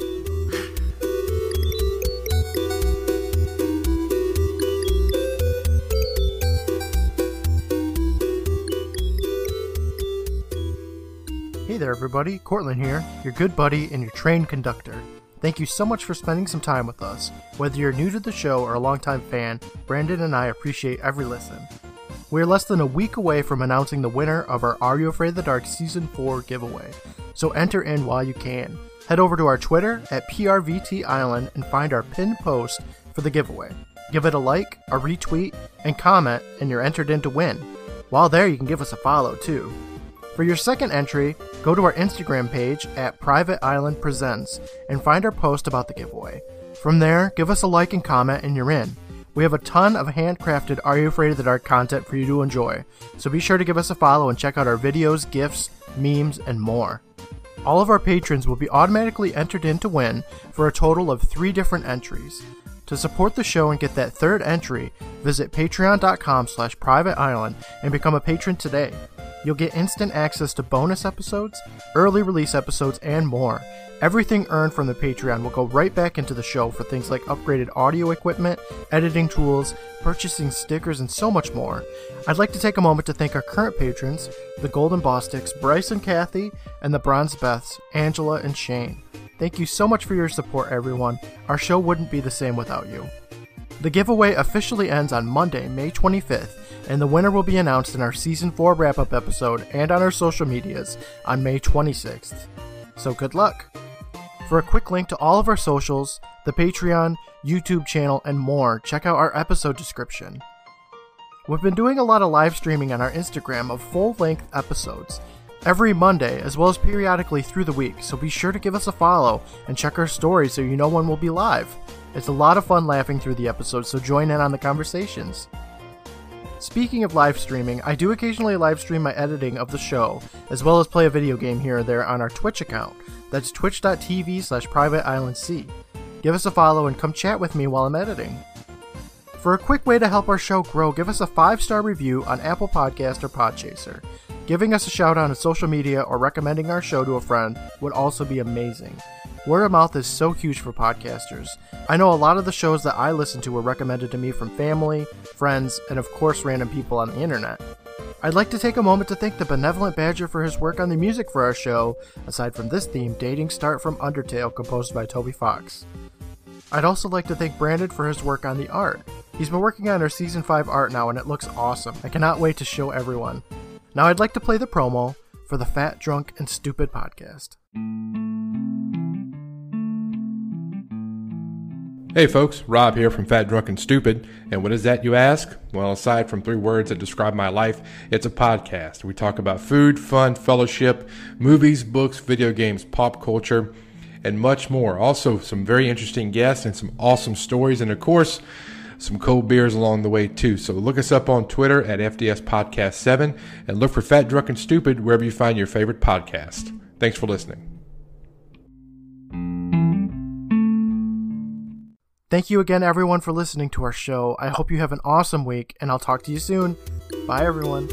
Speaker 1: there, everybody. Courtland here, your good buddy and your train conductor. Thank you so much for spending some time with us. Whether you're new to the show or a longtime fan, Brandon and I appreciate every listen. We're less than a week away from announcing the winner of our Are You Afraid of the Dark Season 4 giveaway, so enter in while you can. Head over to our Twitter at PRVT Island and find our pinned post for the giveaway. Give it a like, a retweet, and comment, and you're entered in to win. While there, you can give us a follow too. For your second entry, go to our Instagram page at Private Island Presents and find our post about the giveaway. From there, give us a like and comment, and you're in. We have a ton of handcrafted Are You Afraid of the Dark content for you to enjoy, so be sure to give us a follow and check out our videos, gifs, memes, and more. All of our patrons will be automatically entered in to win for a total of three different entries. To support the show and get that third entry, visit patreon.com slash private island and become a patron today. You'll get instant access to bonus episodes, early release episodes, and more. Everything earned from the Patreon will go right back into the show for things like upgraded audio equipment, editing tools, purchasing stickers, and so much more. I'd like to take a moment to thank our current patrons, the Golden Bostics, Bryce and Kathy, and the Bronze Beths, Angela and Shane. Thank you so much for your support, everyone. Our show wouldn't be the same without you. The giveaway officially ends on Monday, May 25th, and the winner will be announced in our Season 4 wrap up episode and on our social medias on May 26th. So good luck! For a quick link to all of our socials, the Patreon, YouTube channel, and more, check out our episode description. We've been doing a lot of live streaming on our Instagram of full length episodes every Monday, as well as periodically through the week, so be sure to give us a follow and check our stories so you know when we'll be live. It's a lot of fun laughing through the episodes, so join in on the conversations. Speaking of live streaming, I do occasionally live stream my editing of the show, as well as play a video game here or there on our Twitch account. That's twitch.tv slash privateislandc. Give us a follow and come chat with me while I'm editing. For a quick way to help our show grow, give us a five star review on Apple Podcast or Podchaser. Giving us a shout out on social media or recommending our show to a friend would also be amazing. Word of mouth is so huge for podcasters. I know a lot of the shows that I listen to were recommended to me from family, friends, and of course random people on the internet. I'd like to take a moment to thank the Benevolent Badger for his work on the music for our show, aside from this theme, Dating Start from Undertale, composed by Toby Fox. I'd also like to thank Brandon for his work on the art. He's been working on our season 5 art now and it looks awesome. I cannot wait to show everyone. Now I'd like to play the promo for the Fat, Drunk, and Stupid podcast.
Speaker 6: Hey folks, Rob here from Fat, Drunk, and Stupid. And what is that, you ask? Well, aside from three words that describe my life, it's a podcast. We talk about food, fun, fellowship, movies, books, video games, pop culture, and much more. Also, some very interesting guests and some awesome stories, and of course, some cold beers along the way too. So look us up on Twitter at FDS Podcast 7 and look for Fat, Drunk, and Stupid wherever you find your favorite podcast. Thanks for listening.
Speaker 1: Thank you again, everyone, for listening to our show. I hope you have an awesome week, and I'll talk to you soon. Bye, everyone.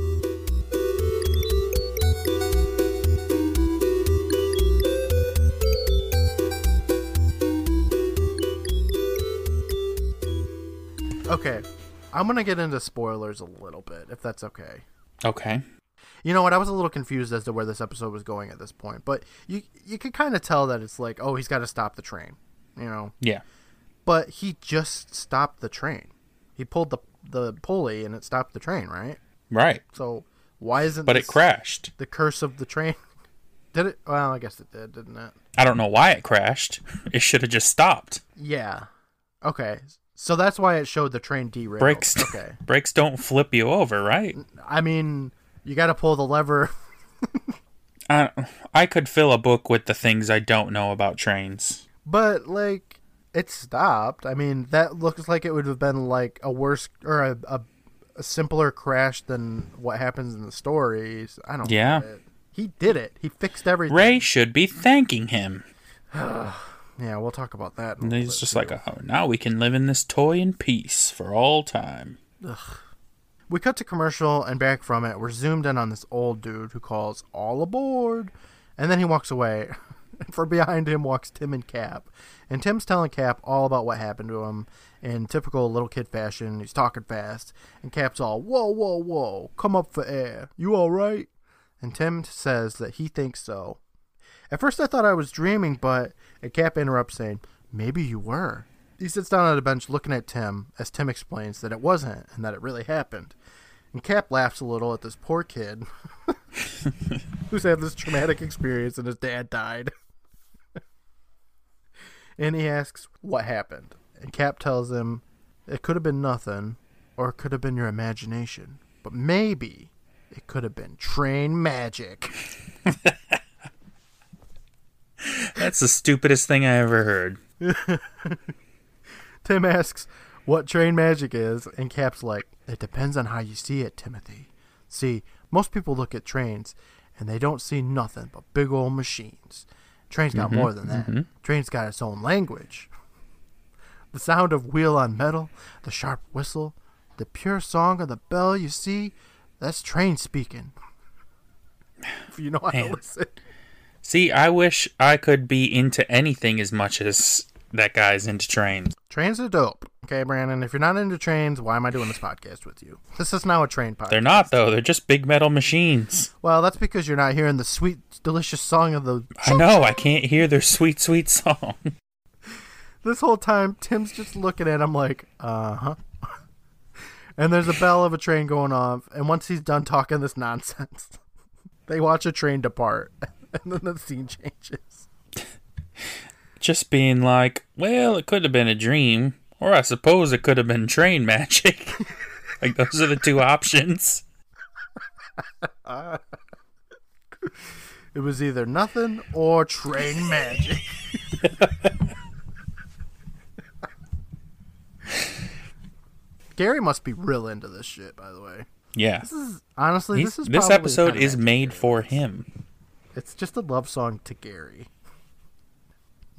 Speaker 1: Okay, I'm gonna get into spoilers a little bit, if that's okay.
Speaker 2: Okay.
Speaker 1: You know what? I was a little confused as to where this episode was going at this point, but you you could kind of tell that it's like, oh, he's got to stop the train, you know.
Speaker 2: Yeah.
Speaker 1: But he just stopped the train. He pulled the the pulley and it stopped the train, right?
Speaker 2: Right.
Speaker 1: So why isn't
Speaker 2: But it crashed.
Speaker 1: the curse of the train? (laughs) Did it? Well, I guess it did, didn't it?
Speaker 2: I don't know why it crashed. (laughs) It should have just stopped.
Speaker 1: Yeah. Okay. So that's why it showed the train derailed.
Speaker 2: Brakes.
Speaker 1: Okay. (laughs)
Speaker 2: Brakes don't flip you over, right?
Speaker 1: I mean, you got to pull the lever.
Speaker 2: I I could fill a book with the things I don't know about trains.
Speaker 1: But like, it stopped. I mean, that looks like it would have been like a worse or a, a, a simpler crash than what happens in the stories. I don't.
Speaker 2: Yeah.
Speaker 1: He did it. He fixed everything.
Speaker 2: Ray should be thanking him. (sighs)
Speaker 1: Yeah, we'll talk about that.
Speaker 2: And he's just
Speaker 1: too.
Speaker 2: like, oh, now we can live in this toy in peace for all time. Ugh.
Speaker 1: We cut to commercial and back from it. We're zoomed in on this old dude who calls all aboard, and then he walks away. (laughs) (laughs) From behind him walks Tim and Cap, and Tim's telling Cap all about what happened to him in typical little kid fashion. He's talking fast, and Cap's all, "Whoa, whoa, whoa! Come up for air. You all right?" And Tim says that he thinks so. At first, I thought I was dreaming, but Cap interrupts, saying, "Maybe you were." He sits down on a bench looking at Tim as Tim explains that it wasn't and that it really happened. And Cap laughs a little at this poor kid (laughs) who's had this traumatic experience and his dad died. And he asks what happened. And Cap tells him it could have been nothing or it could have been your imagination. But maybe it could have been train magic. (laughs)
Speaker 2: That's the stupidest thing I ever heard. (laughs)
Speaker 1: Tim asks what train magic is, and Cap's like, It depends on how you see it, Timothy. See, most people look at trains and they don't see nothing but big old machines. Train's got mm-hmm. more than that. Mm-hmm. Train's got its own language. The sound of wheel on metal, the sharp whistle, the pure song of the bell you see, that's train speaking. If (laughs) you know how to
Speaker 2: Man.
Speaker 1: listen.
Speaker 2: See, I wish I could be into anything as much as that guy's into trains.
Speaker 1: Trains are dope. Okay, Brandon, if you're not into trains, why am I doing this podcast with you? This is now a train podcast.
Speaker 2: They're not, though. They're just big metal machines.
Speaker 1: Well, that's because you're not hearing the sweet, delicious song of the.
Speaker 2: I know. I can't hear their sweet, sweet song. (laughs)
Speaker 1: This whole time, Tim's just looking at him like, uh huh. (laughs) and there's a bell of a train going off, and once he's done talking this nonsense, (laughs) they watch a train depart, and then the scene changes.
Speaker 2: Just being like, well, it could have been a dream, or I suppose it could have been train magic. (laughs) like, those are the two options. (laughs)
Speaker 1: It was either nothing or train magic. (laughs) Gary must be real into this shit, by the way.
Speaker 2: Yeah.
Speaker 1: This is honestly
Speaker 2: He's-
Speaker 1: this is
Speaker 2: this episode is made for him.
Speaker 1: It's just a love song to Gary.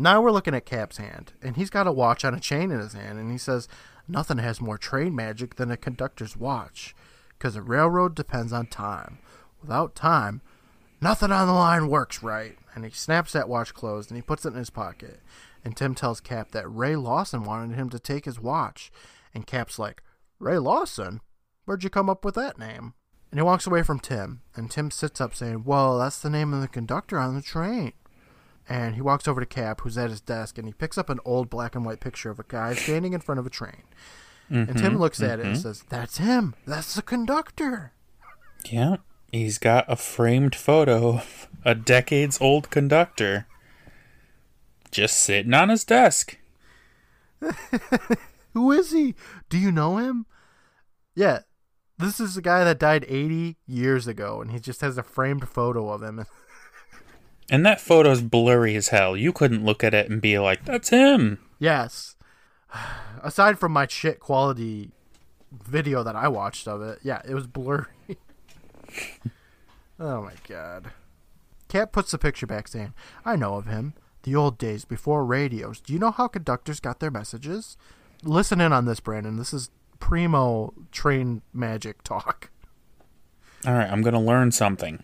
Speaker 1: Now we're looking at Cap's hand, and he's got a watch on a chain in his hand, and he says, Nothing has more train magic than a conductor's watch, because a railroad depends on time. Without time, nothing on the line works right. And he snaps that watch closed and he puts it in his pocket. And Tim tells Cap that Ray Lawson wanted him to take his watch. And Cap's like, Ray Lawson? Where'd you come up with that name? And he walks away from Tim, and Tim sits up saying, Well, that's the name of the conductor on the train. And he walks over to Cap, who's at his desk, and he picks up an old black and white picture of a guy standing in front of a train. and Tim mm-hmm. looks at it and mm-hmm. says, That's him. That's the conductor.
Speaker 2: Yeah. He's got a framed photo of a decades old conductor just sitting on his desk. (laughs)
Speaker 1: Who is he? Do you know him? Yeah. This is a guy that died 80 years ago, and he just has a framed photo of him. (laughs)
Speaker 2: And that photo's blurry as hell. You couldn't look at it and be like, that's him.
Speaker 1: Yes. (sighs) Aside from my shit quality video that I watched of it, yeah, it was blurry. (laughs) oh my god. Cap puts the picture back saying, I know of him. The old days before radios. Do you know how conductors got their messages? Listen in on this, Brandon. This is primo train magic talk.
Speaker 2: All right, I'm going to learn something.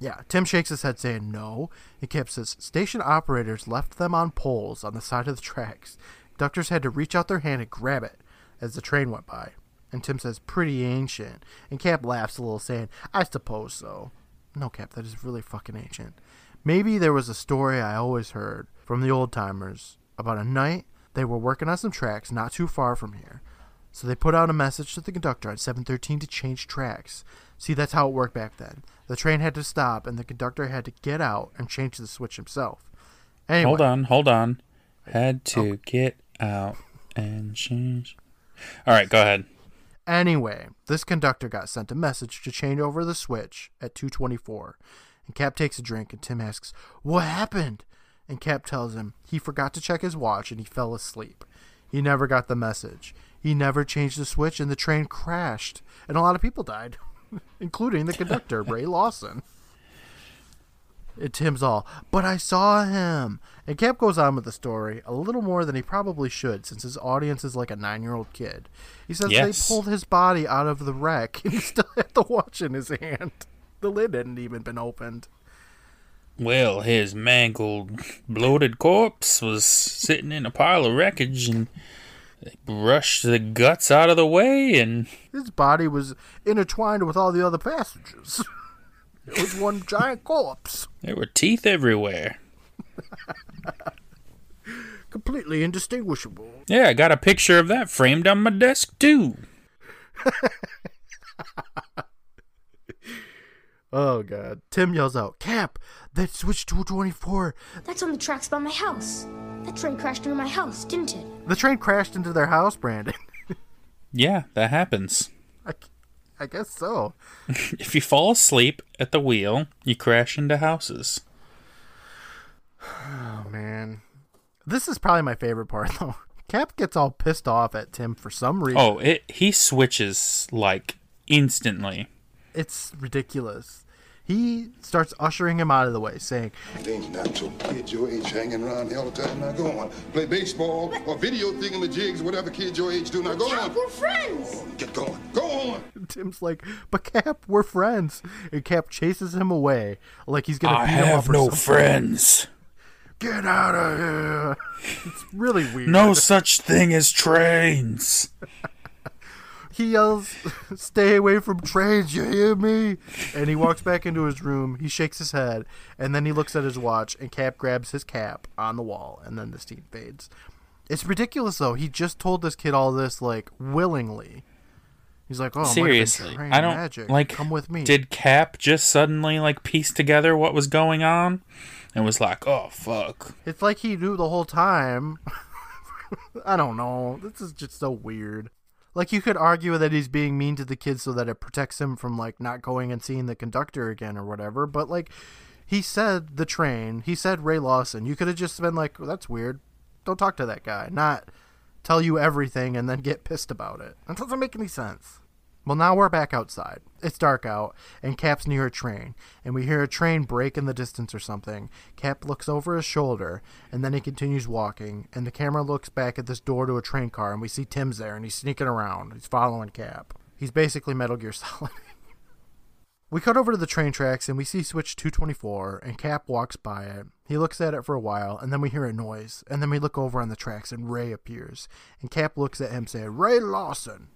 Speaker 1: Yeah, Tim shakes his head saying no. And Cap says station operators left them on poles on the side of the tracks. Conductors had to reach out their hand and grab it as the train went by. And Tim says, pretty ancient. And Cap laughs a little, saying, I suppose so. No, Cap, that is really fucking ancient. Maybe there was a story I always heard from the old timers about a night they were working on some tracks not too far from here. So they put out a message to the conductor on 713 to change tracks. See, that's how it worked back then. The train had to stop, and the conductor had to get out and change the switch himself. Anyway,
Speaker 2: Hold on, hold on. Had to oh. get out and change. All right, go ahead.
Speaker 1: Anyway, this conductor got sent a message to change over the switch at 224. And Cap takes a drink and Tim asks, What happened? And Cap tells him he forgot to check his watch and he fell asleep. He never got the message. He never changed the switch and the train crashed. And a lot of people died, (laughs) (laughs) including the conductor, Ray Lawson. And Tim's all, but I saw him. And Cap goes on with the story a little more than he probably should, since his audience is like a nine year old kid. He says
Speaker 2: Yes.
Speaker 1: they pulled his body out of the wreck and (laughs) he still had the watch in his hand. The lid hadn't even been opened.
Speaker 2: Well, his mangled, bloated corpse was sitting in a pile of wreckage, and brushed the guts out of the way, and
Speaker 1: His body was intertwined with all the other passengers. (laughs) it was one giant corpse,
Speaker 2: there were teeth everywhere. (laughs)
Speaker 1: completely indistinguishable.
Speaker 2: Yeah, I got a picture of that framed on my desk, too. (laughs)
Speaker 1: Oh, God. Tim yells out, Cap, that switch to 24.
Speaker 4: That's on the tracks by my house. That train crashed into my house, didn't it?
Speaker 1: The train crashed into their house, Brandon. (laughs)
Speaker 2: Yeah, that happens. (laughs)
Speaker 1: I, I guess so.
Speaker 2: If you fall asleep at the wheel, you crash into houses. (sighs)
Speaker 1: Oh, man. This is probably my favorite part, (laughs) though. Cap gets all pissed off at Tim for some reason.
Speaker 2: Oh, it he switches like instantly.
Speaker 1: It's ridiculous. He starts ushering him out of the way, saying,
Speaker 5: It ain't natural. Kids your age hanging around here all the time. Now go on. Play baseball or video thingamajigs, whatever kids your age do. Now go
Speaker 4: Cap,
Speaker 5: on.
Speaker 4: we're friends.
Speaker 5: Get going. Go on.
Speaker 1: Tim's like, but Cap, we're friends. And Cap chases him away like he's going to
Speaker 2: I
Speaker 1: beat him
Speaker 2: have
Speaker 1: up or
Speaker 2: no
Speaker 1: something.
Speaker 2: friends.
Speaker 1: Get out of here. (laughs) It's really weird.
Speaker 2: No such thing as trains. (laughs)
Speaker 1: He yells, Stay away from trains, you hear me? And he walks back into his room. He shakes his head, and then he looks at his watch, and Cap grabs his cap on the wall, and then the scene fades. It's ridiculous, though. He just told this kid all this, like, willingly. He's like, oh, it might have been
Speaker 2: Seriously, I don't
Speaker 1: magic.
Speaker 2: like.
Speaker 1: Come with me.
Speaker 2: Did Cap just suddenly like piece together what was going on, and was like, "Oh fuck."
Speaker 1: It's like he knew the whole time. (laughs) I don't know. This is just so weird. Like you could argue that he's being mean to the kid so that it protects him from like not going and seeing the conductor again or whatever. But like he said the train, he said Ray Lawson. You could have just been like, well, "That's weird. Don't talk to that guy." Not tell you everything and then get pissed about it. That doesn't make any sense. Well, now we're back outside. It's dark out, and Cap's near a train, and we hear a train brake in the distance or something. Cap looks over his shoulder, and then he continues walking, and the camera looks back at this door to a train car, and we see Tim's there, and he's sneaking around. He's following Cap. He's basically Metal Gear Solid. (laughs) we cut over to the train tracks, and we see Switch 224, and Cap walks by it. He looks at it for a while, and then we hear a noise, and then we look over on the tracks, and Ray appears, and Cap looks at him saying, Ray Lawson.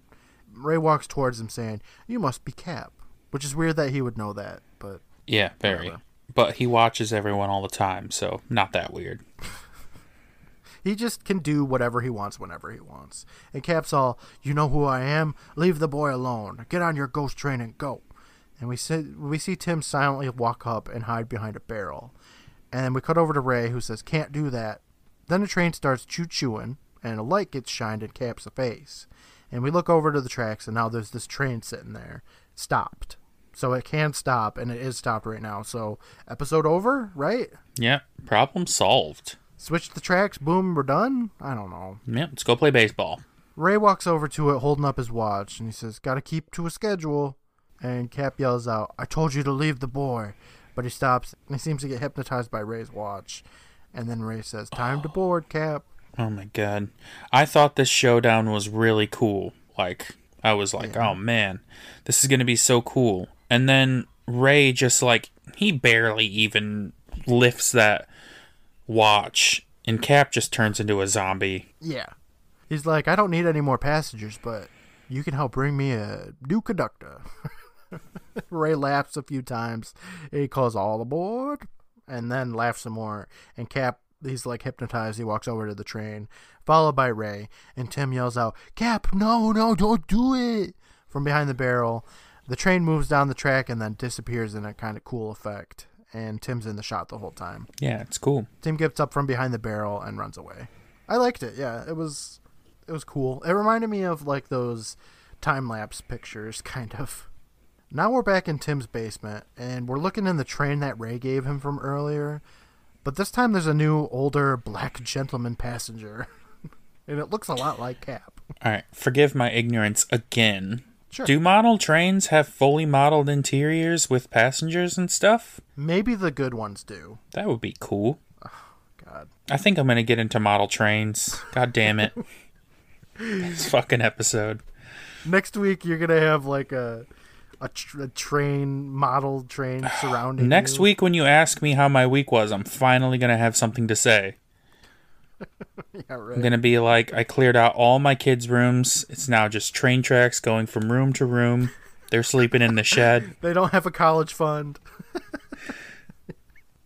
Speaker 1: Ray walks towards him saying, You must be Cap. Which is weird that he would know that, but
Speaker 2: Yeah, very.
Speaker 1: Whatever.
Speaker 2: But he watches everyone all the time, so not that weird. (laughs)
Speaker 1: he just can do whatever he wants whenever he wants. And Cap's all, You know who I am? Leave the boy alone. Get on your ghost train and go. And we see, we see Tim silently walk up and hide behind a barrel. And then we cut over to Ray, who says, Can't do that. Then the train starts choo chooing, and a light gets shined in Cap's face. And we look over to the tracks, and now there's this train sitting there, stopped. So it can stop, and it is stopped right now. So episode over, right?
Speaker 2: Yeah, problem solved.
Speaker 1: Switch the tracks, boom, we're done? I don't know.
Speaker 2: Yeah, let's go play baseball.
Speaker 1: Ray walks over to it holding up his watch, and he says, Gotta keep to a schedule. And Cap yells out, I told you to leave the boy. But he stops, and he seems to get hypnotized by Ray's watch. And then Ray says, Time to oh. board, Cap.
Speaker 2: Oh my god. I thought this showdown was really cool. Like, I was like, oh man, this is going to be so cool. And then Ray just like, he barely even lifts that watch, and Cap just turns into a zombie.
Speaker 1: Yeah. He's like, I don't need any more passengers, but you can help bring me a new conductor. (laughs) Ray laughs a few times. He calls all aboard, and then laughs some more. And Cap he's like hypnotized. He walks over to the train, followed by Ray, and Tim yells out, "Cap, no, no, don't do it!" from behind the barrel. The train moves down the track and then disappears in a kind of cool effect. And Tim's in the shot the whole time.
Speaker 2: Yeah, it's cool.
Speaker 1: Tim gets up from behind the barrel and runs away. I liked it. Yeah, it was it was cool. It reminded me of like those time lapse pictures (laughs) kind of. Now we're back in Tim's basement and we're looking in the train that Ray gave him from earlier. But this time there's a new older black gentleman passenger. (laughs) and it looks a lot like Cap.
Speaker 2: All right, forgive my ignorance again.
Speaker 1: Sure.
Speaker 2: Do model trains have fully modeled interiors with passengers and stuff?
Speaker 1: Maybe the good ones do.
Speaker 2: That would be cool. (sighs)
Speaker 1: God.
Speaker 2: I think I'm gonna get into model trains. God damn it. (laughs) this fucking episode.
Speaker 1: Next week you're gonna have like a a, tr- a train model train (sighs) surrounding.
Speaker 2: Next
Speaker 1: you.
Speaker 2: week, when you ask me how my week was, I'm finally gonna have something to say. (laughs)
Speaker 1: yeah, right.
Speaker 2: I'm gonna be like, I cleared out all my kids' rooms. It's now just train tracks going from room to room. They're sleeping in the shed. (laughs)
Speaker 1: They don't have a college fund.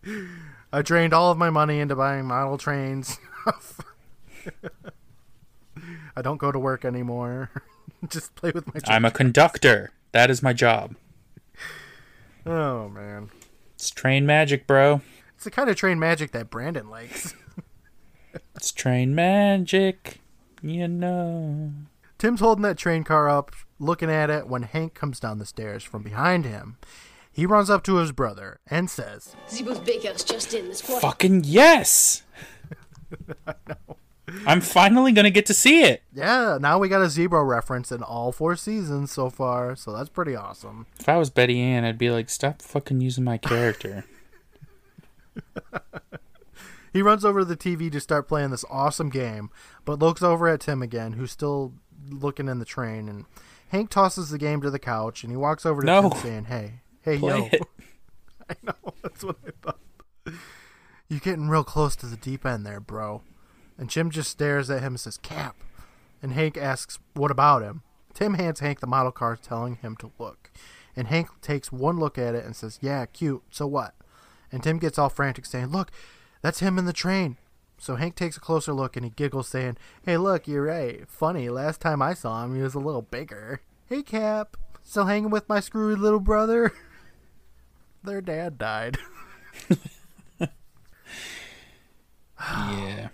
Speaker 1: (laughs) I drained all of my money into buying model trains. I don't go to work anymore. Just play with my.
Speaker 2: I'm a conductor. That is my job.
Speaker 1: Oh man,
Speaker 2: It's train magic, bro.
Speaker 1: it's the kind of train magic that Brandon likes. (laughs)
Speaker 2: It's train magic. You know.
Speaker 1: Tim's holding that train car up, looking at it when Hank comes down the stairs from behind him. He runs up to his brother and says,
Speaker 4: Zebo's Big House just in this quarter.
Speaker 2: Fucking yes! (laughs) I'm finally gonna get to see it.
Speaker 1: Yeah, now we got a Zebo reference in all four seasons so far, so that's pretty awesome.
Speaker 2: If I was Betty Ann, I'd be like, stop fucking using my character. (laughs)
Speaker 1: He runs over to the TV to start playing this awesome game, but looks over at Tim again, who's still looking in the train. And Hank tosses the game to the couch, and he walks over to
Speaker 2: No.
Speaker 1: Tim saying, "Hey, hey,
Speaker 2: Play
Speaker 1: yo."
Speaker 2: it. (laughs)
Speaker 1: I know that's what I thought. You're getting real close to the deep end there, bro. And Tim just stares at him and says, "Cap." And Hank asks, "What about him?" Tim hands Hank the model car, telling him to look. And Hank takes one look at it and says, "Yeah, cute. So what?" And Tim gets all frantic, saying, "Look, that's him in the train." So Hank takes a closer look and he giggles, saying, "Hey, look, you're right. Funny. Last time I saw him, he was a little bigger." Hey, Cap. Still hanging with my screwy little brother? (laughs) Their dad died. (laughs)
Speaker 2: yeah.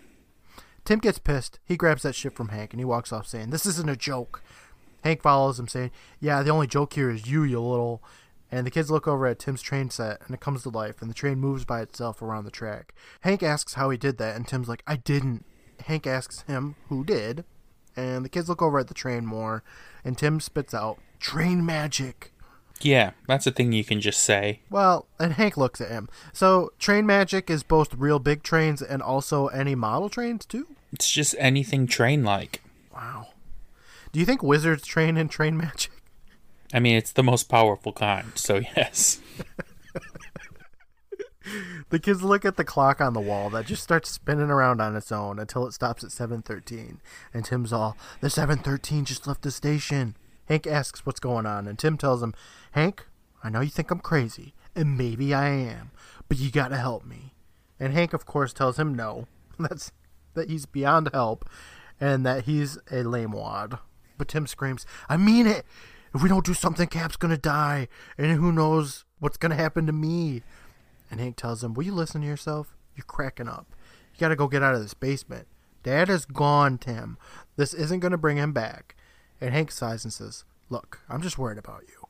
Speaker 1: Tim gets pissed. He grabs that shit from Hank and he walks off saying, This isn't a joke. Hank follows him saying, Yeah, the only joke here is you, you little. And the kids look over at Tim's train set and it comes to life and the train moves by itself around the track. Hank asks how he did that and Tim's like, I didn't. Hank asks him who did. And the kids look over at the train more and Tim spits out, Train magic.
Speaker 2: Yeah, that's a thing you can just say.
Speaker 1: Well, and Hank looks at him. So, train magic is both real big trains and also any model trains too?
Speaker 2: It's just anything train like.
Speaker 1: Wow. Do you think wizards train in train magic?
Speaker 2: I mean, it's the most powerful kind, so yes. (laughs)
Speaker 1: The kids look at the clock on the wall that just starts spinning around on its own until it stops at 7:13. And Tim's all, "The 7:13 just left the station." Hank asks what's going on, and Tim tells him, "Hank, I know you think I'm crazy, and maybe I am, but you got to help me." And Hank of course tells him no. (laughs) That's that he's beyond help and that he's a lame wad. But Tim screams, "I mean it. If we don't do something, Cap's to die, and who knows what's to happen to me." And Hank tells him, Will you listen to yourself? You're cracking up. You gotta go get out of this basement. Dad is gone, Tim. This isn't gonna bring him back. And Hank sighs and says, Look, I'm just worried about you.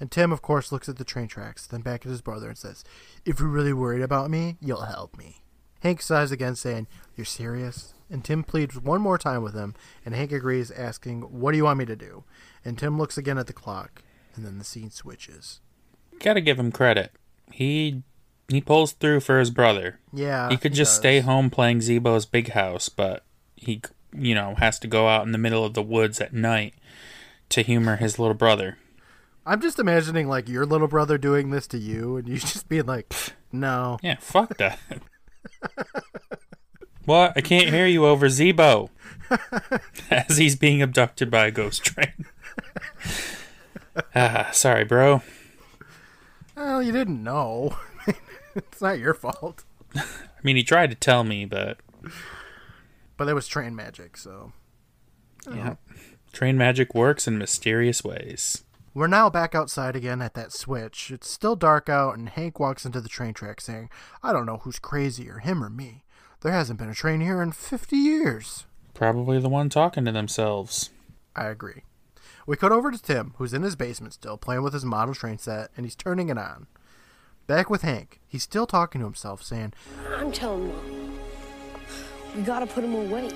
Speaker 1: And Tim, of course, looks at the train tracks, then back at his brother and says, If you're really worried about me, you'll help me. Hank sighs again, saying, You're serious? And Tim pleads one more time with him, and Hank agrees, asking, What do you want me to do? And Tim looks again at the clock, and then the scene switches.
Speaker 2: Gotta give him credit. He he pulls through for his brother.
Speaker 1: Yeah.
Speaker 2: he could just
Speaker 1: does.
Speaker 2: stay home playing Zebo's Big House, but he, you know, has to go out in the middle of the woods at night to humor his little brother.
Speaker 1: I'm just imagining like your little brother doing this to you, and you (laughs) just being like, "No."
Speaker 2: Yeah, fuck that. what? I can't hear you over Zebo. (laughs) As he's being abducted by a ghost train. ah, sorry, bro.
Speaker 1: Well, you didn't know. (laughs) it's not your fault.
Speaker 2: I mean, he tried to tell me, but
Speaker 1: But it was train magic, so.
Speaker 2: yeah. Train magic works in mysterious ways.
Speaker 1: We're now back outside again at that switch. It's still dark out, and Hank walks into the train track saying, I don't know who's crazier, him or me. There hasn't been a train here in 50 years.
Speaker 2: Probably the one talking to themselves.
Speaker 1: I agree. We cut over to Tim, who's in his basement still, playing with his model train set, and he's turning it on. Back with Hank. He's still talking to himself, saying,
Speaker 7: I'm telling Mom. We gotta put him away.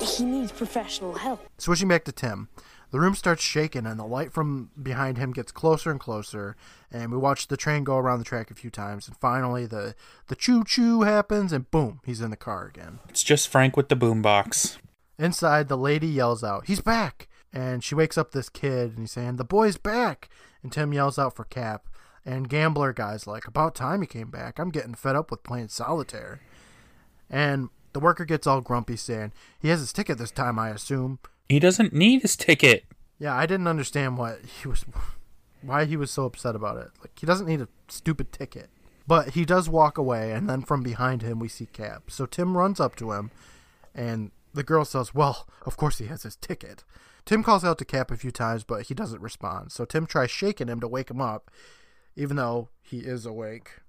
Speaker 7: He needs professional help.
Speaker 1: Switching back to Tim, the room starts shaking and the light from behind him gets closer and closer. And we watch the train go around the track a few times, and finally the the choo choo happens, and boom, he's in the car again.
Speaker 2: It's just Frank with the boombox.
Speaker 1: Inside, the lady yells out, "He's back!" And she wakes up this kid, and he's saying, "The boy's back!" And Tim yells out for Cap, and Gambler guy's like, "About time he came back. I'm getting fed up with playing solitaire." And the worker gets all grumpy, saying, "He has his ticket this time, I assume."
Speaker 2: He doesn't need his ticket.
Speaker 1: Yeah, I didn't understand what he was, why he was so upset about it. Like he doesn't need a stupid ticket, but he does walk away, and then from behind him we see Cap. So Tim runs up to him, and the girl says, "Well, of course he has his ticket." Tim calls out to Cap a few times, but he doesn't respond. So Tim tries shaking him to wake him up, even though he is awake.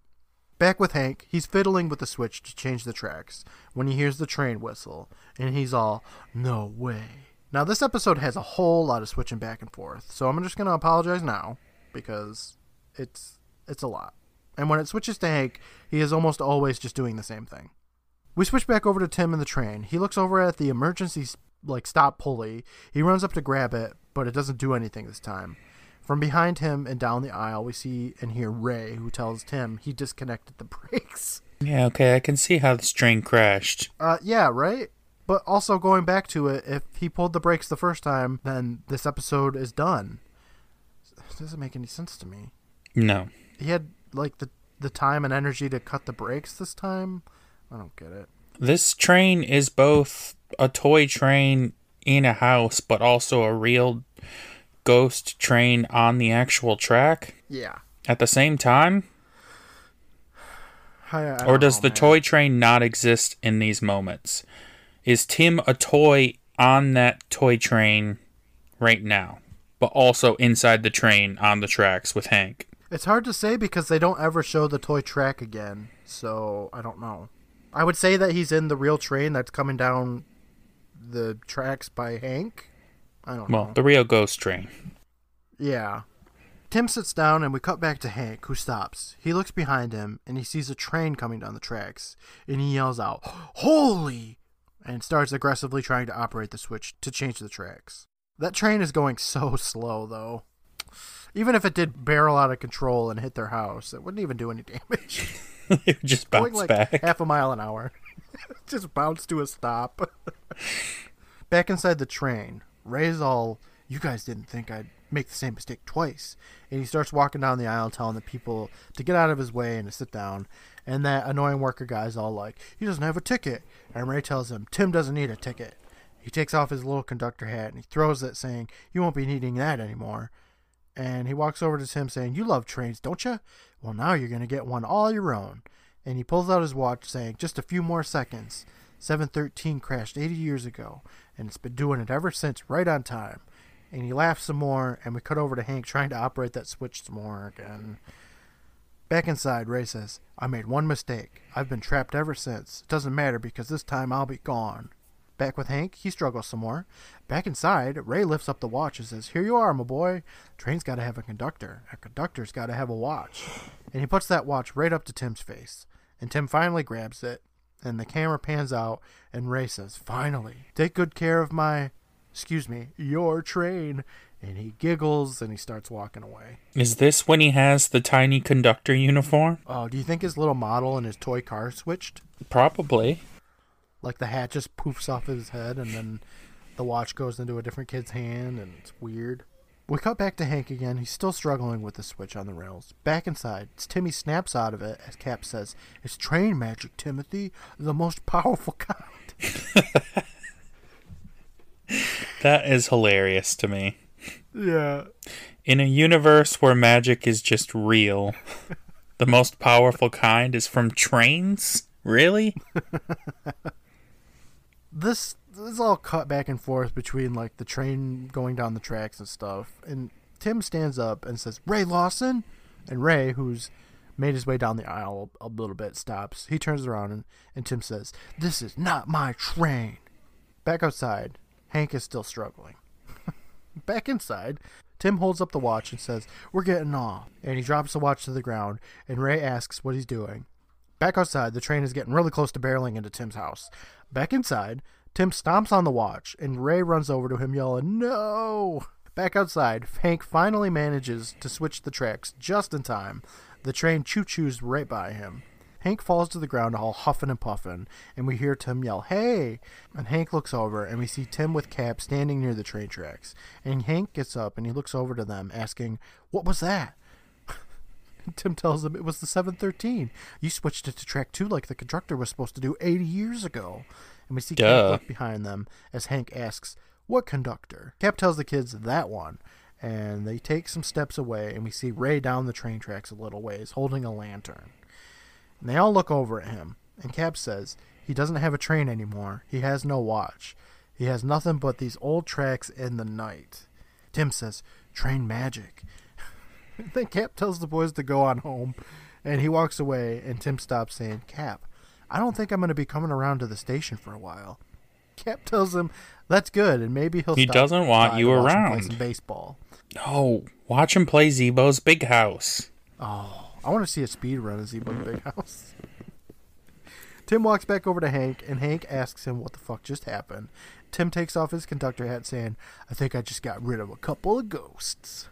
Speaker 1: Back with Hank, he's fiddling with the switch to change the tracks when he hears the train whistle, and he's all, "No way." Now, this episode has a whole lot of switching back and forth, so I'm just going to apologize now because it's it's a lot. And when it switches to Hank, he is almost always just doing the same thing. We switch back over to Tim in the train. He looks over at the emergency like stop pulley. He runs up to grab it, but it doesn't do anything this time. From behind him and down the aisle, we see and hear Ray, who tells Tim he disconnected the (laughs) brakes.
Speaker 2: Yeah, okay, I can see how this train crashed.
Speaker 1: Uh, yeah, right. But also going back to it, if he pulled the brakes the first time, then this episode is done. It doesn't make any sense to me.
Speaker 2: No.
Speaker 1: He had like the the time and energy to cut the brakes this time. I don't get it.
Speaker 2: This train is both a toy train in a house, but also a real ghost train on the actual track
Speaker 1: Yeah.
Speaker 2: at the same time?
Speaker 1: I, I
Speaker 2: Or does
Speaker 1: know,
Speaker 2: the
Speaker 1: man.
Speaker 2: toy train not exist in these moments? Is Tim a toy on that toy train right now, but also inside the train on the tracks with Hank?
Speaker 1: It's hard to say because they don't ever show the toy track again. So I don't know. I would say that he's in the real train that's coming down the tracks by Hank. I don't
Speaker 2: Well,
Speaker 1: know.
Speaker 2: the real ghost train.
Speaker 1: Yeah. Tim sits down and we cut back to Hank, who stops. He looks behind him and he sees a train coming down the tracks. And he yells out, Holy! And starts aggressively trying to operate the switch to change the tracks. That train is going (laughs) so slow, though. Even if it did barrel out of control and hit their house, it wouldn't even do any damage. (laughs)
Speaker 2: it would just
Speaker 1: going
Speaker 2: bounce
Speaker 1: like
Speaker 2: back.
Speaker 1: half a mile an hour. (laughs) Just bounced to a stop. Back inside the train, Ray's all, "You guys didn't think I'd make the same mistake twice," and he starts walking down the aisle, telling the people to get out of his way and to sit down. And that annoying worker guy's all like, "He doesn't have a ticket," and Ray tells him, "Tim doesn't need a ticket." He takes off his little conductor hat and he throws it, saying, "You won't be needing that anymore." And he walks over to Tim saying, You love trains, don't you? Well, now you're going to get one all your own. And he pulls out his watch saying, Just a few more seconds. 713 crashed 80 years ago, and it's been doing it ever since, right on time. And he laughs some more, and we cut over to Hank trying to operate that switch some more again. Back inside, Ray says, I made one mistake. I've been trapped ever since. It doesn't matter because this time I'll be gone. Back with Hank, he struggles some more. Back inside, Ray lifts up the watch and says, Here you are, my boy. Train's got to have a conductor. A conductor's got to have a watch. And he puts that watch right up to Tim's face. And Tim finally grabs it. And the camera pans out, and Ray says, Finally, take good care of my, excuse me, your train. And he giggles and he starts walking away.
Speaker 2: Is this when he has the tiny conductor uniform?
Speaker 1: Oh, do you think his little model and his toy car switched?
Speaker 2: Probably.
Speaker 1: Like the hat just poofs off his head and then the watch goes into a different kid's hand and it's weird. We cut back to Hank again. He's still struggling with the switch on the rails. Back inside, Timmy snaps out of it as Cap says, It's train magic, Timothy, the most powerful (laughs) kind. (laughs)
Speaker 2: That is hilarious to me.
Speaker 1: Yeah.
Speaker 2: In a universe where magic is just real, (laughs) The most powerful kind is from trains? Really?
Speaker 1: this is all cut back and forth between like the train going down the tracks and stuff. And Tim stands up and says, "Ray Lawson," and Ray, who's made his way down the aisle a little bit, stops. He turns around and, and Tim says, "This is not my train." Back outside, Hank is still struggling. (laughs) Back inside, Tim holds up the watch and says, We're getting off. And he drops the watch to the ground, and Ray asks what he's doing. Back outside, the train is getting really close to barreling into Tim's house. Back inside, Tim stomps on the watch, and Ray runs over to him, yelling, No! Back outside, Hank finally manages to switch the tracks just in time. The train choo choos right by him. Hank falls to the ground all huffing and puffing, and we hear Tim yell, Hey! And Hank looks over, and we see Tim with Cap standing near the train tracks. And Hank gets up and he looks over to them, asking, What was that? (laughs) Tim tells him it was the 713. You switched it to track 2 like the conductor was supposed to do 80 years ago. And we see Cap look behind them as Hank asks, What conductor? Cap tells the kids that one. And they take some steps away, and we see Ray down the train tracks a little ways, holding a lantern. And they all look over at him, and Cap says he doesn't have a train anymore. He has no watch. He has nothing but these old tracks in the night. Tim says, Train magic. (laughs) then Cap tells the boys to go on home, and he walks away, and Tim stops saying, Cap, I don't think I'm going to be coming around to the station for a while. Cap tells him that's good, and maybe he'll.
Speaker 2: He doesn't want you
Speaker 1: him play
Speaker 2: around.
Speaker 1: some baseball.
Speaker 2: No. Watch him play Zebo's Big House.
Speaker 1: Oh, I want to see a speed run of Zebo's Big House. (laughs) Tim walks back over to Hank, and Hank asks him what the fuck just happened. Tim takes off his conductor hat, saying, I think I just got rid of a couple of ghosts.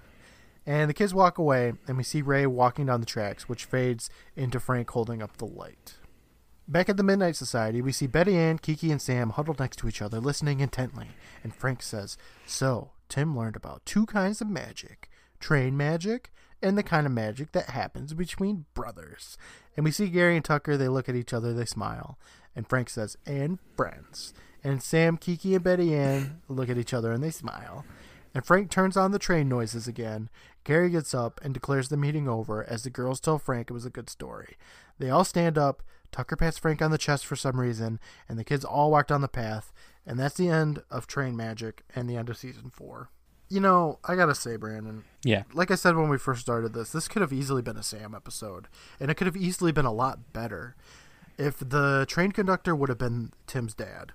Speaker 1: And the kids walk away, and we see Ray walking down the tracks, which fades into Frank holding up the light. Back at the Midnight Society, we see Betty Ann, Kiki, and Sam huddled next to each other, listening intently. And Frank says, So, Tim learned about two kinds of magic train magic and the kind of magic that happens between brothers. And we see Gary and Tucker, they look at each other, they smile. And Frank says, And friends. And Sam, Kiki, and Betty Ann look at each other and they smile. And Frank turns on the train noises again. Gary gets up and declares the meeting over as the girls tell Frank it was a good story. They all stand up. Tucker pats Frank on the chest for some reason, and the kids all walk down the path. And that's the end of Train Magic and the end of season four. You know, I gotta say, Brandon,
Speaker 2: Yeah.
Speaker 1: like I said when we first started this, this could have easily been a Sam episode, and it could have easily been a lot better if the train conductor would have been Tim's dad,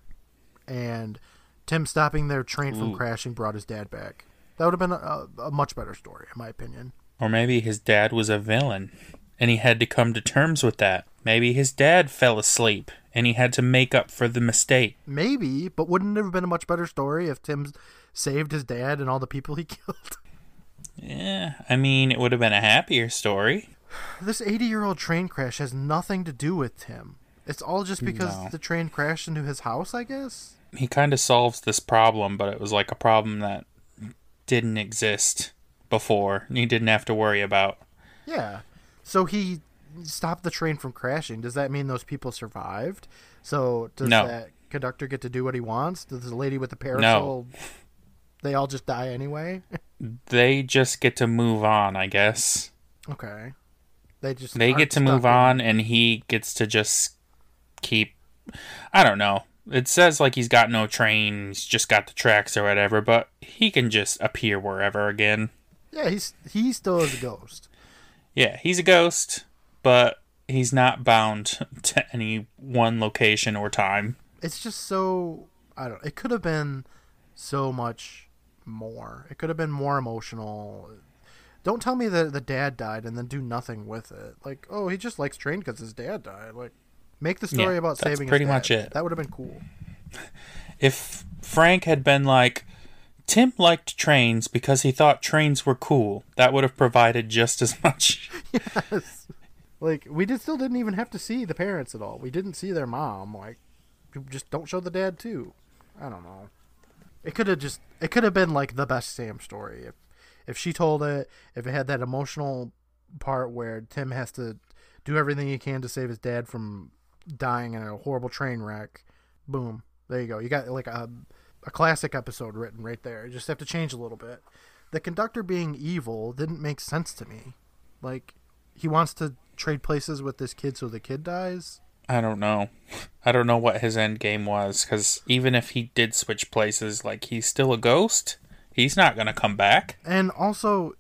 Speaker 1: and Tim stopping their train from crashing brought his dad back. That would have been a, a much better story, in my opinion.
Speaker 2: Or maybe his dad was a villain and he had to come to terms with that. Maybe his dad fell asleep and he had to make up for the mistake.
Speaker 1: Maybe, but wouldn't it have been a much better story if Tim saved his dad and all the people he (laughs) killed?
Speaker 2: Yeah, I mean, it would have been a happier story. (sighs)
Speaker 1: this 80 year old train crash has nothing to do with Tim. It's all just because
Speaker 2: No.
Speaker 1: the train crashed into his house, I guess?
Speaker 2: He kind of solves this problem, but it was like a problem that didn't exist before. He didn't have to worry about.
Speaker 1: Yeah. So he stopped the train from crashing. Does that mean those people survived? So does
Speaker 2: No.
Speaker 1: that conductor get to do what he wants? Does the lady with the parasol No. they all just die anyway?
Speaker 2: They just get to move on, I guess.
Speaker 1: okay. They just
Speaker 2: They get to move
Speaker 1: in-
Speaker 2: on, and he gets to just keep. I don't know. It says like he's got no train, he's just got the tracks or whatever, but he can just appear wherever again.
Speaker 1: Yeah, he's he still is a ghost.
Speaker 2: Yeah, he's a ghost, but he's not bound (laughs) to any one location or time.
Speaker 1: It's just so I don't it could have been so much more. It could have been more emotional. Don't tell me that the dad died and then do nothing with it. Like, oh, he just likes train because his dad died. Like, make the story
Speaker 2: Yeah,
Speaker 1: about
Speaker 2: that's
Speaker 1: saving.
Speaker 2: pretty
Speaker 1: his dad.
Speaker 2: much it.
Speaker 1: That would have been cool. (laughs)
Speaker 2: If Frank had been like, Tim liked trains because he thought trains were cool, that would have provided just as much. (laughs) yes.
Speaker 1: Like, we did still didn't even have to see the parents at all. We didn't see their mom. Like, just don't show the dad too. I don't know. It could have just. It could have been like the best Sam story if, if she told it. If it had that emotional part where Tim has to do everything he can to save his dad from dying in a horrible train wreck. Boom. There you go. You got like a a classic episode written right there. You just have to change a little bit. The conductor being evil didn't make sense to me. Like he wants to trade places with this kid so the kid dies?
Speaker 2: I don't know. (laughs) I don't know what his end game was because even if he did switch places, like he's still a ghost. He's not gonna come back.
Speaker 1: And also,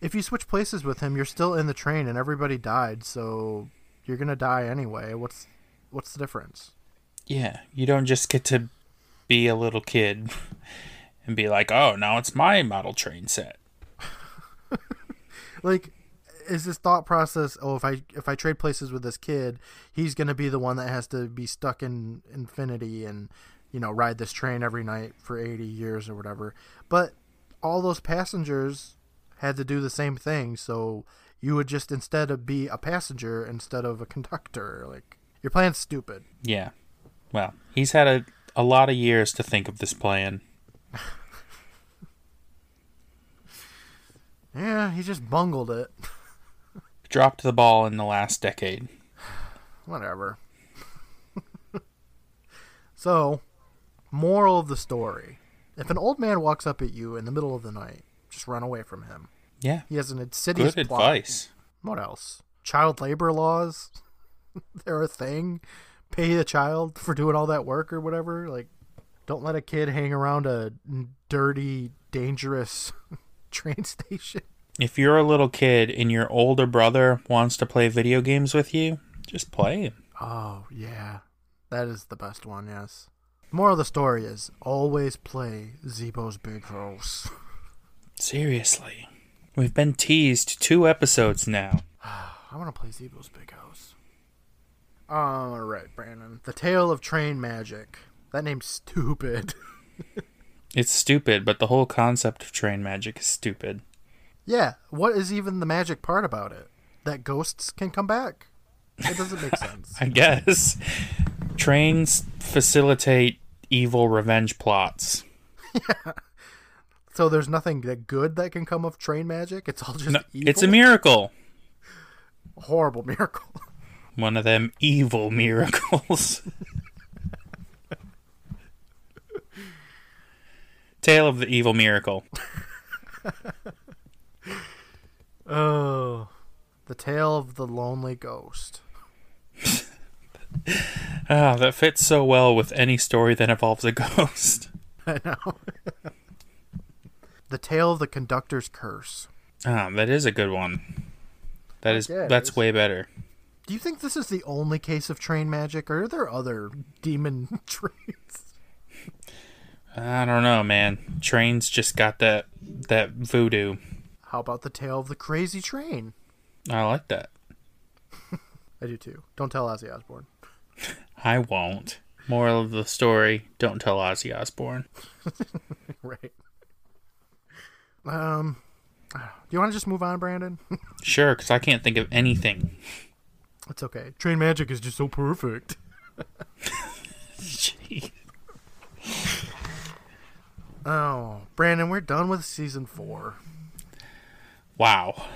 Speaker 1: if you switch places with him, you're still in the train and everybody died, so you're gonna die anyway. What's what's the difference?
Speaker 2: Yeah, you don't just get to be a little kid (laughs) and be like, "Oh, now it's my model train set." (laughs)
Speaker 1: Like, is this thought process? Oh, if I if I trade places with this kid, he's gonna be the one that has to be stuck in infinity and you know ride this train every night for eighty years or whatever. But all those passengers had to do the same thing, so you would just instead of be a passenger instead of a conductor. Like your plan's stupid.
Speaker 2: Yeah. Well, he's had a a lot of years to think of this plan. (laughs)
Speaker 1: Yeah, he just bungled it. (laughs)
Speaker 2: Dropped the ball in the last decade.
Speaker 1: Whatever. (laughs) so, moral of the story: If an old man walks up at you in the middle of the night, just run away from him.
Speaker 2: Yeah.
Speaker 1: He has an insidious
Speaker 2: Good
Speaker 1: plot.
Speaker 2: advice.
Speaker 1: What else? Child labor laws? (laughs) They're a thing. Pay the child for doing all that work or whatever. Like, don't let a kid hang around a dirty, dangerous (laughs) train station.
Speaker 2: If you're a little kid and your older brother wants to play video games with you, just play him.
Speaker 1: Oh, yeah. That is the best one, yes. Moral of the story is always play Zebo's Big House. (laughs)
Speaker 2: Seriously. We've been teased two episodes now. (sighs)
Speaker 1: I want to play Zebo's Big House. All right, Brandon. The Tale of Train Magic. That name's stupid. (laughs)
Speaker 2: It's stupid, but the whole concept of train magic is stupid.
Speaker 1: yeah, what is even the magic part about it? That ghosts can come back? It doesn't make (laughs) sense.
Speaker 2: I guess. Trains facilitate evil revenge plots. (laughs) Yeah.
Speaker 1: So there's nothing that good that can come of train magic? It's all just
Speaker 2: No, it's a miracle.
Speaker 1: horrible miracle.
Speaker 2: One of them evil miracles. Tale of the evil miracle.
Speaker 1: Oh. The Tale of the Lonely Ghost. (laughs)
Speaker 2: Ah, that fits so well with any story that involves a ghost. (laughs)
Speaker 1: I know. the Tale of the Conductor's Curse.
Speaker 2: Ah, that is a good one. That is
Speaker 1: yeah,
Speaker 2: that's
Speaker 1: is.
Speaker 2: way better.
Speaker 1: Do you think this is the only case of train magic, or are there other (laughs) demon (laughs) trains?
Speaker 2: I don't know, man. Trains just got that that voodoo.
Speaker 1: How about the tale of the crazy train?
Speaker 2: I like that. (laughs)
Speaker 1: I do too. Don't tell Ozzy Osbourne.
Speaker 2: I won't. Moral of the story: Don't tell Ozzy Osbourne.
Speaker 1: right. Um, (sighs) do you want to just move on, Brandon?
Speaker 2: Sure, because I can't think of anything.
Speaker 1: It's okay. Train magic is just so perfect. (laughs)
Speaker 2: Gee.
Speaker 1: Oh, Brandon, we're done with season four.
Speaker 2: Wow,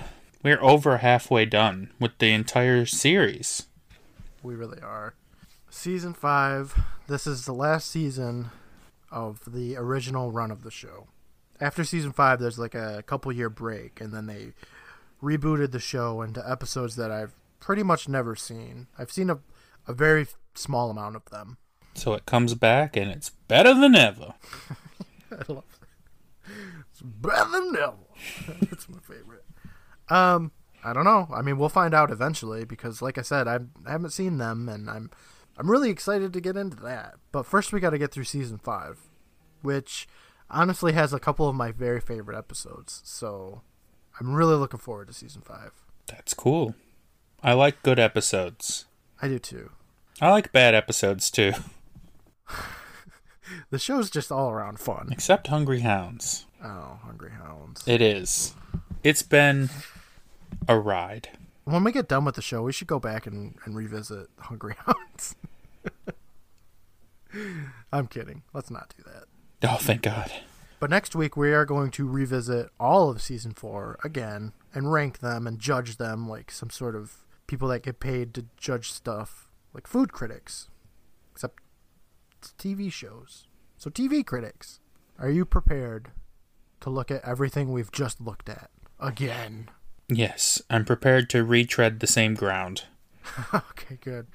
Speaker 2: we're over halfway done with the entire series.
Speaker 1: We really are. Season five. This is the last season of the original run of the show. After season five, there's like a couple year break, and then they rebooted the show into episodes that I've pretty much never seen. I've seen a, a very small amount of them.
Speaker 2: So it comes back and it's better than ever. (laughs)
Speaker 1: I love that. It's better than ever. (laughs) That's my favorite. Um, I don't know. I mean, we'll find out eventually because, like I said, I I haven't seen them, and I'm I'm really excited to get into that. But first, we got to get through season five, which honestly has a couple of my very favorite episodes. So I'm really looking forward to season five.
Speaker 2: That's cool. I like good episodes.
Speaker 1: I do too.
Speaker 2: I like bad episodes too, (laughs)
Speaker 1: The show's just all around fun.
Speaker 2: except Hungry Hounds.
Speaker 1: Oh, Hungry Hounds.
Speaker 2: It is. It's been a ride.
Speaker 1: When we get done with the show, we should go back and, and revisit Hungry (laughs) Hounds. I'm kidding. Let's not do that.
Speaker 2: Oh, thank God.
Speaker 1: But next week we are going to revisit all of season four again and rank them and judge them like some sort of people that get paid to judge stuff, like food critics. Except TV shows. So TV critics, are you prepared to look at everything we've just looked at again?
Speaker 2: Yes, I'm prepared to retread the same ground. (laughs)
Speaker 1: okay, good.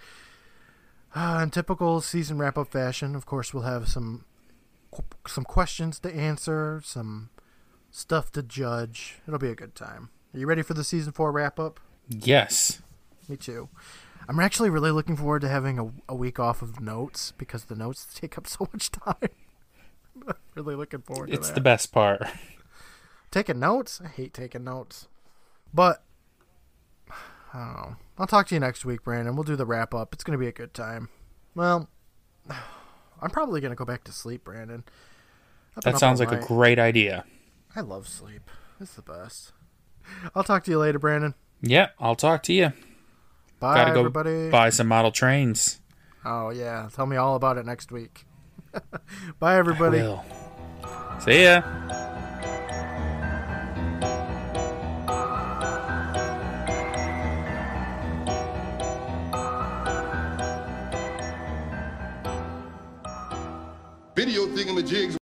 Speaker 1: Uh, in typical season wrap up fashion, of course, we'll have some some questions to answer, some stuff to judge. It'll be a good time. Are you ready for the season four wrap up?
Speaker 2: Yes.
Speaker 1: Me too. I'm actually really looking forward to having a, a week off of notes because the notes (laughs) take up so much time. (laughs) really looking forward to
Speaker 2: It's the best part.
Speaker 1: Taking notes? I hate taking notes. But I don't know. I'll talk to you next week, Brandon. We'll do the wrap up. It's gonna be a good time. Well, (sighs) I'm probably gonna go back to sleep, Brandon.
Speaker 2: That sounds like a great idea.
Speaker 1: I love sleep. It's the best. I'll talk to you later, Brandon.
Speaker 2: Yeah, I'll talk to you.
Speaker 1: Bye,
Speaker 2: Gotta go
Speaker 1: everybody.
Speaker 2: buy some model trains.
Speaker 1: Oh yeah, tell me all about it next week. (laughs) Bye, everybody.
Speaker 2: Will. See ya.
Speaker 5: Video thingamajigs